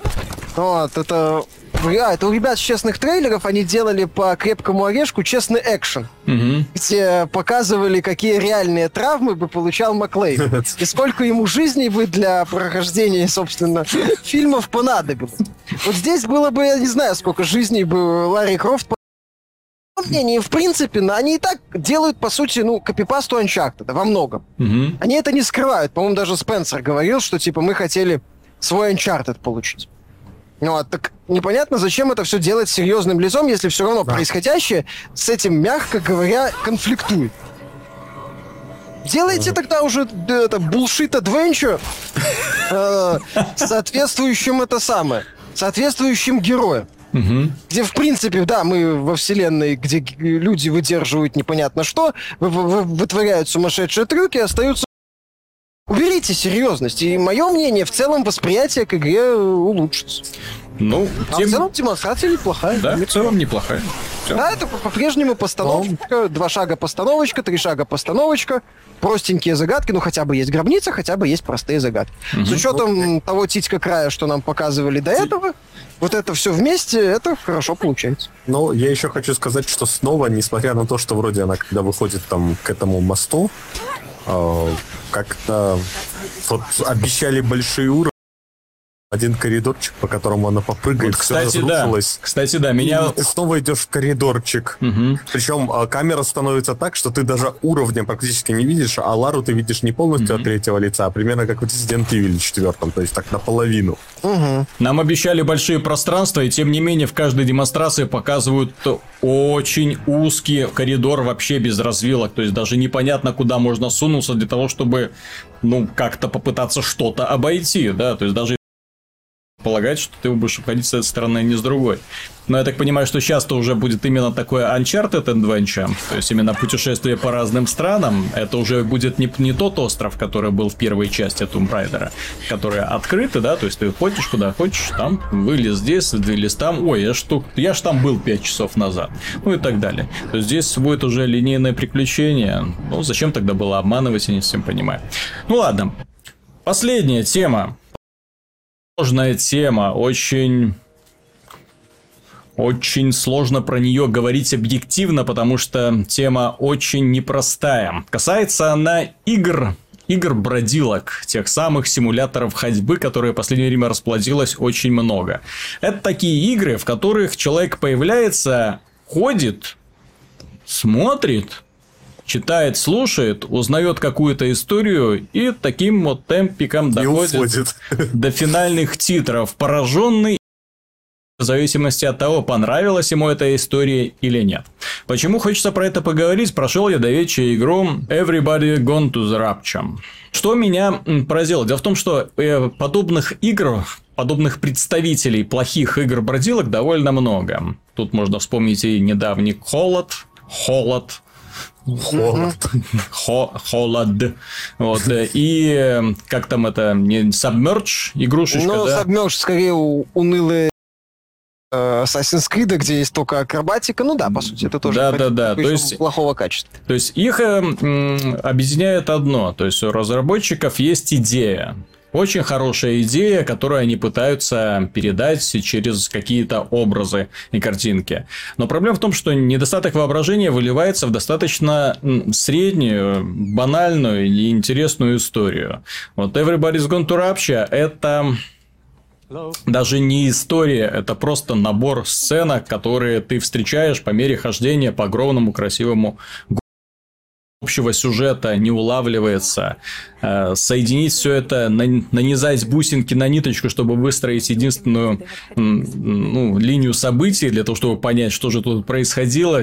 Вот, это а, это у ребят с честных трейлеров, они делали по крепкому орешку честный экшен. Угу. Где показывали, какие реальные травмы бы получал Маклей. И сколько ему жизней бы для прохождения, собственно, фильмов понадобилось. Вот здесь было бы, я не знаю, сколько жизней бы Ларри Крофт мнении, в принципе, они и так делают, по сути, ну, копипасту Uncharted во многом. Угу. Они это не скрывают. По-моему, даже Спенсер говорил, что, типа, мы хотели свой Uncharted получить. Ну, а так непонятно, зачем это все делать серьезным лицом, если все равно да. происходящее с этим, мягко говоря, конфликтует. Делайте тогда уже это bullshit adventure э, соответствующим это самое, соответствующим героем. Угу. Где, в принципе, да, мы во вселенной, где люди выдерживают непонятно что, вытворяют сумасшедшие трюки, остаются Уберите серьезность, и мое мнение, в целом восприятие к игре улучшится. Ну, а тем... в целом демонстрация неплохая. Да, в целом неплохая. Все. Да, это по-прежнему постановочка. Два шага постановочка, три шага постановочка. Простенькие загадки, ну хотя бы есть гробница, хотя бы есть простые загадки. Угу. С учетом того титька края, что нам показывали до этого, вот это все вместе, это хорошо получается. Ну, я еще хочу сказать, что снова, несмотря на то, что вроде она, когда выходит там к этому мосту, э, как-то вот обещали большие уровни, один коридорчик, по которому она попрыгает, вот, кстати, все разрушилось. Да. Кстати, да, меня... И ты снова идешь в коридорчик. Угу. Причем а, камера становится так, что ты даже уровня практически не видишь, а Лару ты видишь не полностью угу. от третьего лица, а примерно как в Resident Evil 4, то есть так наполовину. Угу. Нам обещали большие пространства, и тем не менее в каждой демонстрации показывают очень узкий коридор вообще без развилок, то есть даже непонятно, куда можно сунуться для того, чтобы ну, как-то попытаться что-то обойти, да, то есть даже полагать, что ты будешь уходить с этой стороны, а не с другой. Но я так понимаю, что сейчас-то уже будет именно такое Uncharted Adventure, то есть именно путешествие по разным странам. Это уже будет не, не тот остров, который был в первой части Tomb Raider, который открытый, да, то есть ты ходишь куда хочешь, там, вылез здесь, вылез там, ой, я ж, тут, я ж там был 5 часов назад, ну и так далее. То есть здесь будет уже линейное приключение. Ну, зачем тогда было обманывать, я не всем понимаю. Ну ладно. Последняя тема сложная тема, очень... Очень сложно про нее говорить объективно, потому что тема очень непростая. Касается она игр, игр-бродилок, тех самых симуляторов ходьбы, которые в последнее время расплодилось очень много. Это такие игры, в которых человек появляется, ходит, смотрит, читает, слушает, узнает какую-то историю и таким вот темпиком доходит до финальных титров, пораженный в зависимости от того, понравилась ему эта история или нет. Почему хочется про это поговорить, прошел я до вечера игру Everybody Gone to the Rapture. Что меня поразило? Дело в том, что э, подобных игр, подобных представителей плохих игр-бродилок довольно много. Тут можно вспомнить и недавний Холод, Холод, Холод. холод. Вот. И э, как там это, не Submerge игрушечка, Ну, да? Submerge скорее унылые э, Assassin's Creed, где есть только акробатика, ну да, по сути, это тоже да, да, да. То есть, плохого качества. То есть их э, объединяет одно, то есть у разработчиков есть идея, Очень хорошая идея, которую они пытаются передать через какие-то образы и картинки. Но проблема в том, что недостаток воображения выливается в достаточно среднюю, банальную и интересную историю. Вот Everybody's Gone to Rapture – это даже не история, это просто набор сценок, которые ты встречаешь по мере хождения по огромному красивому общего сюжета не улавливается. Э, соединить все это, нанизать бусинки на ниточку, чтобы выстроить единственную ну, линию событий для того, чтобы понять, что же тут происходило.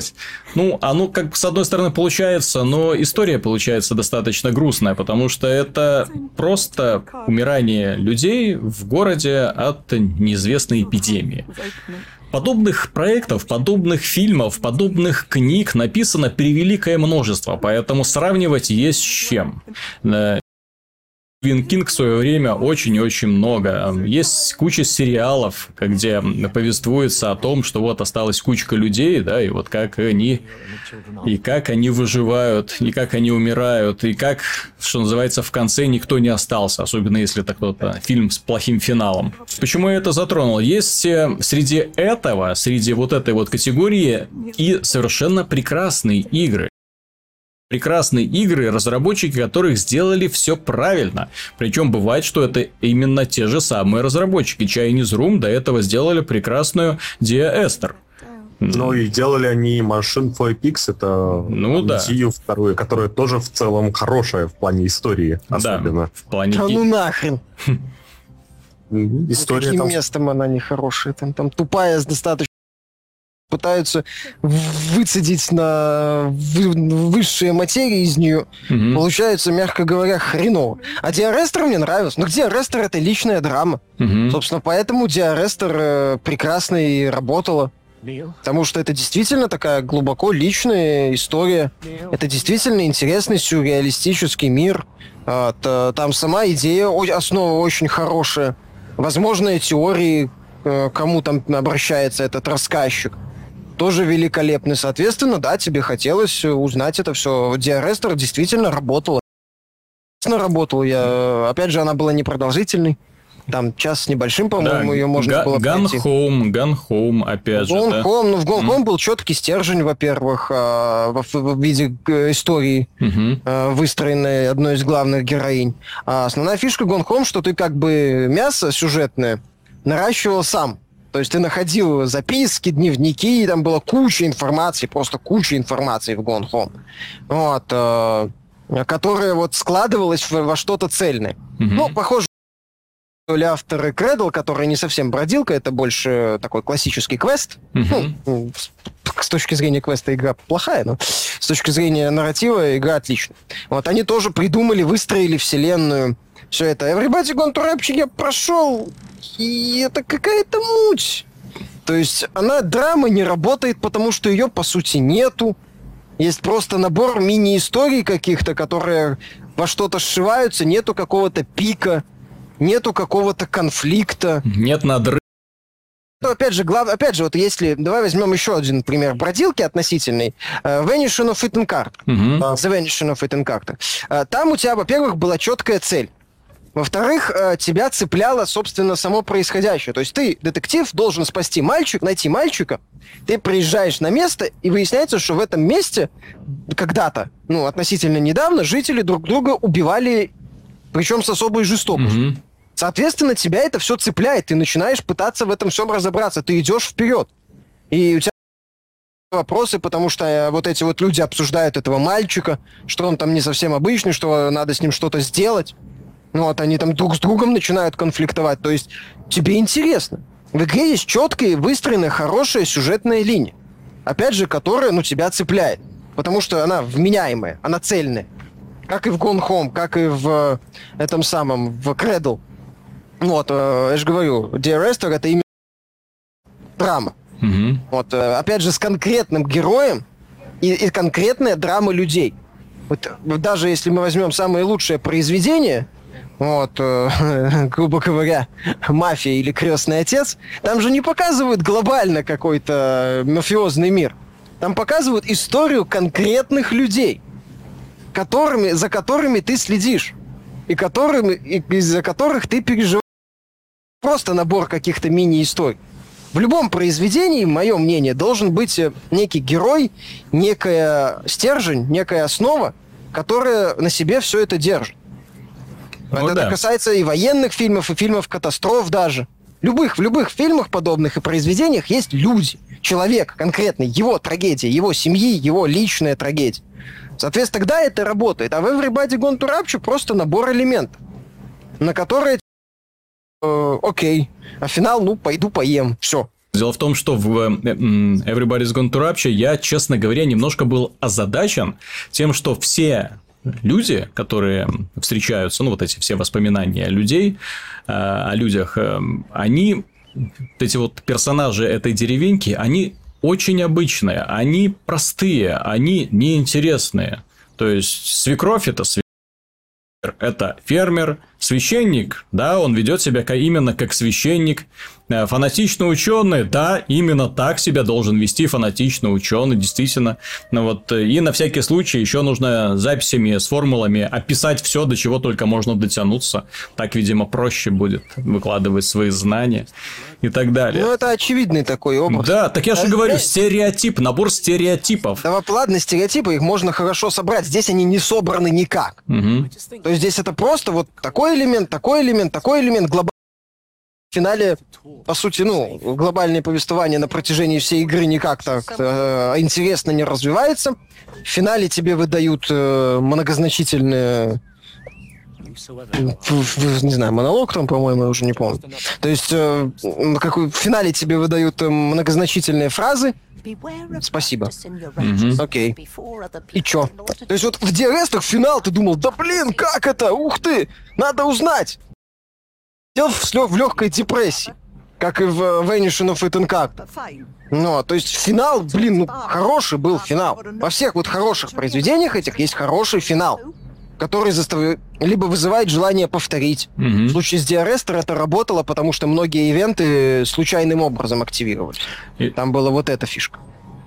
Ну, оно как с одной стороны получается, но история получается достаточно грустная, потому что это просто умирание людей в городе от неизвестной эпидемии. Подобных проектов, подобных фильмов, подобных книг написано превеликое множество, поэтому сравнивать есть с чем. Э, Стивен Кинг в свое время очень и очень много. Есть куча сериалов, где повествуется о том, что вот осталась кучка людей, да, и вот как они, и как они выживают, и как они умирают, и как, что называется, в конце никто не остался, особенно если это кто-то фильм с плохим финалом. Почему я это затронул? Есть э, среди этого, среди вот этой вот категории и совершенно прекрасные игры прекрасные игры, разработчики которых сделали все правильно. Причем бывает, что это именно те же самые разработчики. Chinese Room до этого сделали прекрасную Dia Esther. Ну и делали они Machine for Pix, это ну, да. вторую, которая тоже в целом хорошая в плане истории, особенно. Да, в плане... Да ну нахрен! История Каким там... местом она нехорошая? Там, там тупая, достаточно пытаются выцедить на высшие материи из нее, угу. получается, мягко говоря, хреново. А Диарестер мне нравился. Но где Диарестер это личная драма. Угу. Собственно, поэтому Диарестер э, прекрасно и работала. Потому что это действительно такая глубоко личная история. Это действительно интересный сюрреалистический мир. А, там сама идея, основа очень хорошая. Возможные теории, э, кому там обращается этот рассказчик тоже великолепный. Соответственно, да, тебе хотелось узнать это все. Диарестер действительно работала. Работала я. Опять же, она была непродолжительной. Там час с небольшим, по-моему, да, ее можно га- было Gun пройти. Home, Gun Home, опять же. Gun да? Home, ну, в Gun Home mm. был четкий стержень, во-первых, э, в, в виде э, истории, mm-hmm. выстроенной одной из главных героинь. А основная фишка Gone Home, что ты как бы мясо сюжетное наращивал сам. То есть ты находил записки, дневники, и там была куча информации, просто куча информации в Gone Home. Вот, э, которая вот складывалась в, во что-то цельное. Mm-hmm. Ну, похоже, ли авторы Кредл, который не совсем бродилка, это больше такой классический квест. Mm-hmm. Ну, с точки зрения квеста игра плохая, но с точки зрения нарратива игра отличная. Вот они тоже придумали, выстроили вселенную. Все это. Everybody Gone to Rapture я прошел и это какая-то муть. То есть она драма не работает, потому что ее по сути нету. Есть просто набор мини-историй каких-то, которые во что-то сшиваются, нету какого-то пика, нету какого-то конфликта. Нет надрыва. Ну, опять же, глав... опять же, вот если... Давай возьмем еще один пример бродилки относительный. Uh, Vanishing of Eaton Card. Uh-huh. The Vanishing of Eaton Card. Uh, там у тебя, во-первых, была четкая цель. Во-вторых, э, тебя цепляло, собственно, само происходящее. То есть ты, детектив, должен спасти мальчика, найти мальчика. Ты приезжаешь на место, и выясняется, что в этом месте когда-то, ну, относительно недавно, жители друг друга убивали, причем с особой жестокостью. Mm-hmm. Соответственно, тебя это все цепляет. Ты начинаешь пытаться в этом всем разобраться. Ты идешь вперед. И у тебя вопросы, потому что э, вот эти вот люди обсуждают этого мальчика, что он там не совсем обычный, что надо с ним что-то сделать. Ну вот они там друг с другом начинают конфликтовать. То есть тебе интересно. В игре есть четкая, выстроенная, хорошая сюжетная линия. Опять же, которая, ну, тебя цепляет. Потому что она вменяемая, она цельная. Как и в Gone Home, как и в э, этом самом, в Cradle. Вот, э, я же говорю, Esther это именно драма. Mm-hmm. Вот, э, опять же, с конкретным героем и, и конкретная драма людей. Вот, даже если мы возьмем самые лучшие произведения, вот, э, грубо говоря, мафия или крестный отец, там же не показывают глобально какой-то мафиозный мир. Там показывают историю конкретных людей, которыми, за которыми ты следишь. и которым, из-за которых ты переживаешь просто набор каких-то мини-историй. В любом произведении, мое мнение, должен быть э, некий герой, некая стержень, некая основа, которая на себе все это держит. Ну, это да. касается и военных фильмов, и фильмов катастроф даже. Любых, в любых фильмах подобных и произведениях есть люди. Человек конкретный, его трагедия, его семьи, его личная трагедия. Соответственно, тогда это работает. А в Everybody Gone to Rapture просто набор элементов, на которые э, окей, а финал, ну, пойду поем, все. Дело в том, что в э, Everybody's Gone to Rapture я, честно говоря, немножко был озадачен тем, что все люди, которые встречаются, ну, вот эти все воспоминания людей, э, о людях, э, они, эти вот персонажи этой деревеньки, они очень обычные, они простые, они неинтересные. То есть, свекровь это свекровь, это фермер, священник, да, он ведет себя именно как священник, Э, фанатичный ученый, да, именно так себя должен вести фанатичный ученый, действительно. Ну вот, э, и на всякий случай еще нужно записями с формулами описать все, до чего только можно дотянуться. Так, видимо, проще будет выкладывать свои знания и так далее. Ну, это очевидный такой образ. Да, так я же а говорю, здесь... стереотип, набор стереотипов. Да, ладно, стереотипы, их можно хорошо собрать. Здесь они не собраны никак. Угу. То есть здесь это просто вот такой элемент, такой элемент, такой элемент, глобальный в финале, по сути, ну, глобальное повествование на протяжении всей игры никак так э, интересно не развивается. В финале тебе выдают э, многозначительные не знаю, монолог там, по-моему, я уже не помню. То есть, э, как в финале тебе выдают э, многозначительные фразы. Спасибо. Mm-hmm. Окей. И чё? То есть вот в DRS финал ты думал, да блин, как это? Ух ты! Надо узнать! сидел в, в легкой депрессии, как и в Vanishing of Ethan Carter. Ну, то есть финал, блин, ну, хороший был финал. Во всех вот хороших произведениях этих есть хороший финал, который заставляет, либо вызывает желание повторить. Mm-hmm. В случае с Диарестер это работало, потому что многие ивенты случайным образом активировались. И... Там была вот эта фишка.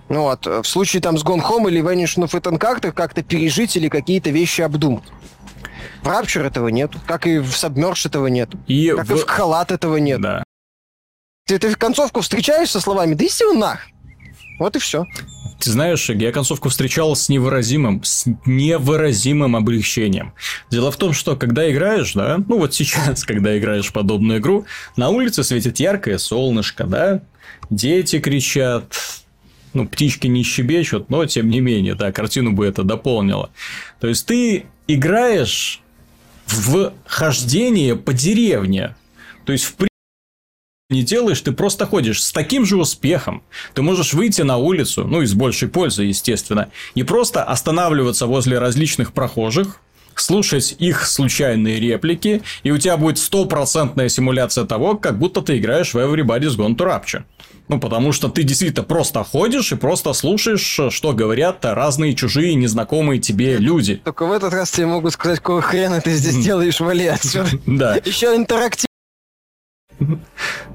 Ну вот, в случае там с Gone Home или Vanishing of Ethan Carter как-то пережить или какие-то вещи обдумать. В Rapture этого нет, как и в Submerge этого нет, и как в... и в Халат этого нет. Да. Ты, ты концовку встречаешь со словами «Да иди нах!» Вот и все. Ты знаешь, я концовку встречал с невыразимым, с невыразимым облегчением. Дело в том, что когда играешь, да, ну вот сейчас, когда играешь в подобную игру, на улице светит яркое солнышко, да, дети кричат, ну, птички не щебечут, но тем не менее, да, картину бы это дополнило. То есть ты играешь в хождение по деревне. То есть, в не делаешь, ты просто ходишь с таким же успехом. Ты можешь выйти на улицу, ну и с большей пользой, естественно, и просто останавливаться возле различных прохожих, слушать их случайные реплики, и у тебя будет стопроцентная симуляция того, как будто ты играешь в Everybody's Gone to Rapture. Ну, потому что ты действительно просто ходишь и просто слушаешь, что говорят разные чужие, незнакомые тебе люди. Только в этот раз тебе могут сказать, какого хрена ты здесь делаешь, вали отсюда. Да. Еще интерактив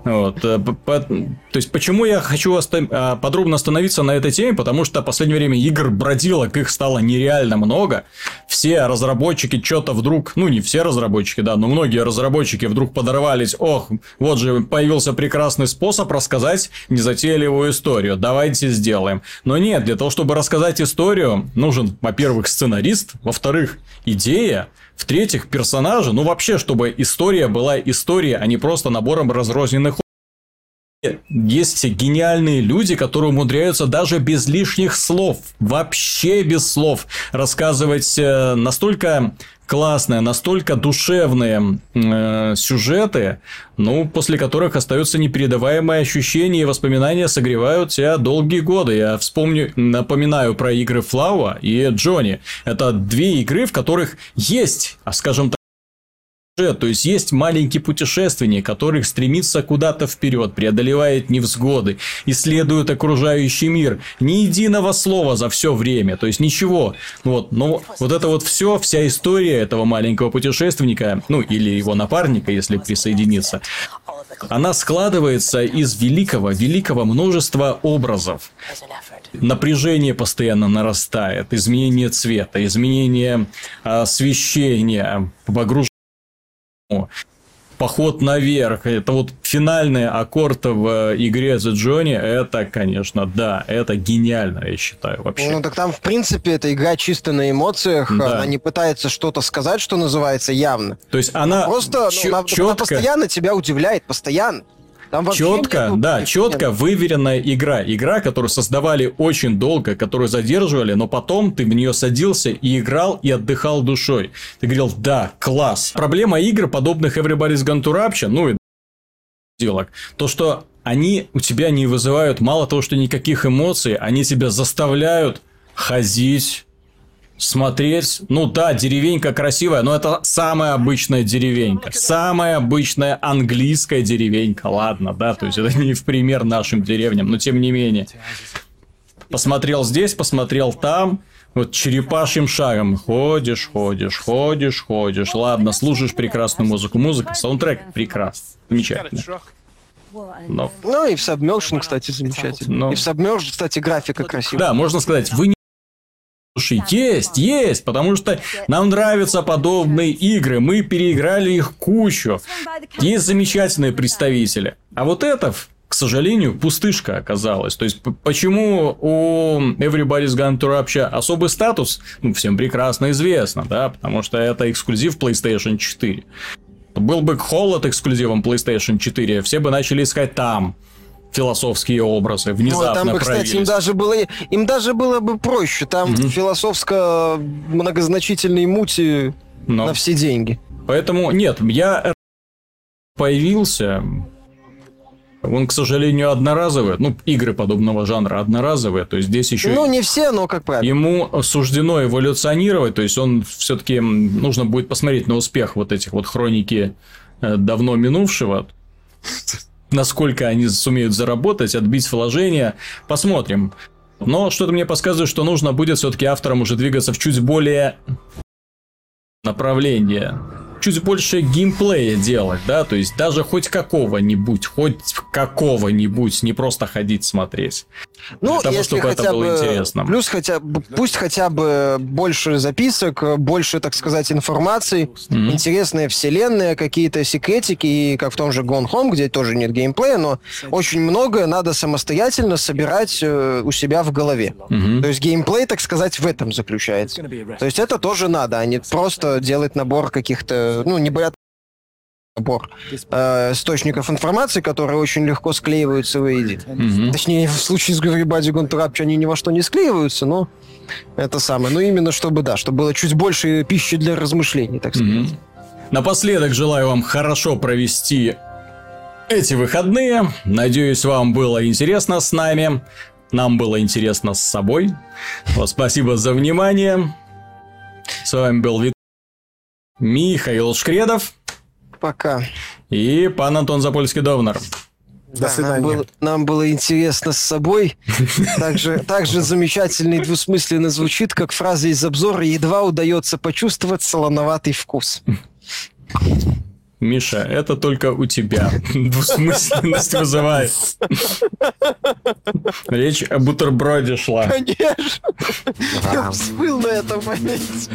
вот. Э, то есть, почему я хочу а, подробно остановиться на этой теме? Потому что в последнее время игр бродилок, их стало нереально много. Все разработчики что-то вдруг, ну не все разработчики, да, но многие разработчики вдруг подорвались. Ох, вот же появился прекрасный способ рассказать незатейливую историю. Давайте сделаем. Но нет, для того, чтобы рассказать историю, нужен, во-первых, сценарист, во-вторых, идея, в-третьих, персонажи, ну вообще, чтобы история была историей, а не просто набором разрозненных есть гениальные люди, которые умудряются даже без лишних слов, вообще без слов, рассказывать э, настолько классные, настолько душевные э, сюжеты, ну, после которых остаются непередаваемые ощущения и воспоминания согревают тебя долгие годы. Я вспомню, напоминаю про игры Флауа и Джонни. Это две игры, в которых есть, а скажем так, то есть есть маленький путешественник, который стремится куда-то вперед, преодолевает невзгоды, исследует окружающий мир. Ни единого слова за все время, то есть ничего. Вот, но вот это вот все, вся история этого маленького путешественника, ну или его напарника, если присоединиться, она складывается из великого, великого множества образов. Напряжение постоянно нарастает, изменение цвета, изменение освещения, погружение поход наверх, это вот финальный аккорд в игре The Johnny, это, конечно, да, это гениально, я считаю, вообще. Ну, так там, в принципе, эта игра чисто на эмоциях, да. она не пытается что-то сказать, что называется, явно. То есть она Просто чё- ну, она, чётко... она постоянно тебя удивляет, постоянно. Там четко, нету... да, четко выверенная игра. Игра, которую создавали очень долго, которую задерживали, но потом ты в нее садился и играл, и отдыхал душой. Ты говорил, да, класс. Проблема игр, подобных Everybody's Gone to Rapture, ну и делок, то, что они у тебя не вызывают, мало того, что никаких эмоций, они тебя заставляют ходить, смотреть. Ну да, деревенька красивая, но это самая обычная деревенька. Самая обычная английская деревенька. Ладно, да, то есть это не в пример нашим деревням, но тем не менее. Посмотрел здесь, посмотрел там. Вот черепашьим шагом ходишь, ходишь, ходишь, ходишь. Ладно, слушаешь прекрасную музыку. Музыка, саундтрек прекрасный. Замечательно. Но... Ну и в Submersion, кстати, замечательно. Но... И в Submersion, кстати, графика красивая. Да, можно сказать, вы не Слушай, есть, есть, потому что нам нравятся подобные игры, мы переиграли их кучу. Есть замечательные представители. А вот это, к сожалению, пустышка оказалась. То есть, почему у Everybody's Gone to Rapture особый статус, ну, всем прекрасно известно, да, потому что это эксклюзив PlayStation 4. Был бы холод эксклюзивом PlayStation 4, все бы начали искать там философские образы внезапно ну, там бы, кстати, им даже было им даже было бы проще. Там mm-hmm. философско многозначительные мути Но. на все деньги. Поэтому нет, я появился. Он, к сожалению, одноразовый. Ну, игры подобного жанра одноразовые. То есть здесь еще. Ну, не все, но как правило. Ему суждено эволюционировать. То есть он все-таки нужно будет посмотреть на успех вот этих вот хроники э, давно минувшего насколько они сумеют заработать, отбить вложения. Посмотрим. Но что-то мне подсказывает, что нужно будет все-таки авторам уже двигаться в чуть более направление чуть больше геймплея делать, да, то есть даже хоть какого-нибудь, хоть какого-нибудь, не просто ходить смотреть. Ну, того, если чтобы хотя это было бы, интересно. Плюс хотя бы, пусть хотя бы больше записок, больше, так сказать, информации, mm-hmm. интересные вселенные, какие-то секретики, и как в том же Gone Home, где тоже нет геймплея, но очень многое надо самостоятельно собирать э, у себя в голове. Mm-hmm. То есть геймплей, так сказать, в этом заключается. То есть это тоже надо, а не просто делать набор каких-то ну, не боят набор э, источников информации, которые очень легко склеиваются воедино. Mm-hmm. Точнее, в случае с Everybody Gone to Rapture они ни во что не склеиваются, но это самое. Ну, именно чтобы, да, чтобы было чуть больше пищи для размышлений, так сказать. Mm-hmm. Напоследок желаю вам хорошо провести эти выходные. Надеюсь, вам было интересно с нами. Нам было интересно с собой. Спасибо за внимание. С вами был Вик. Михаил Шкредов. Пока. И пан Антон Запольский-Довнар. До да, свидания. Нам было, нам было интересно с собой. Также, также замечательно и двусмысленно звучит, как фраза из обзора «Едва удается почувствовать солоноватый вкус». Миша, это только у тебя двусмысленность вызывает. Речь о бутерброде шла. Конечно. Я взвыл на этом моменте.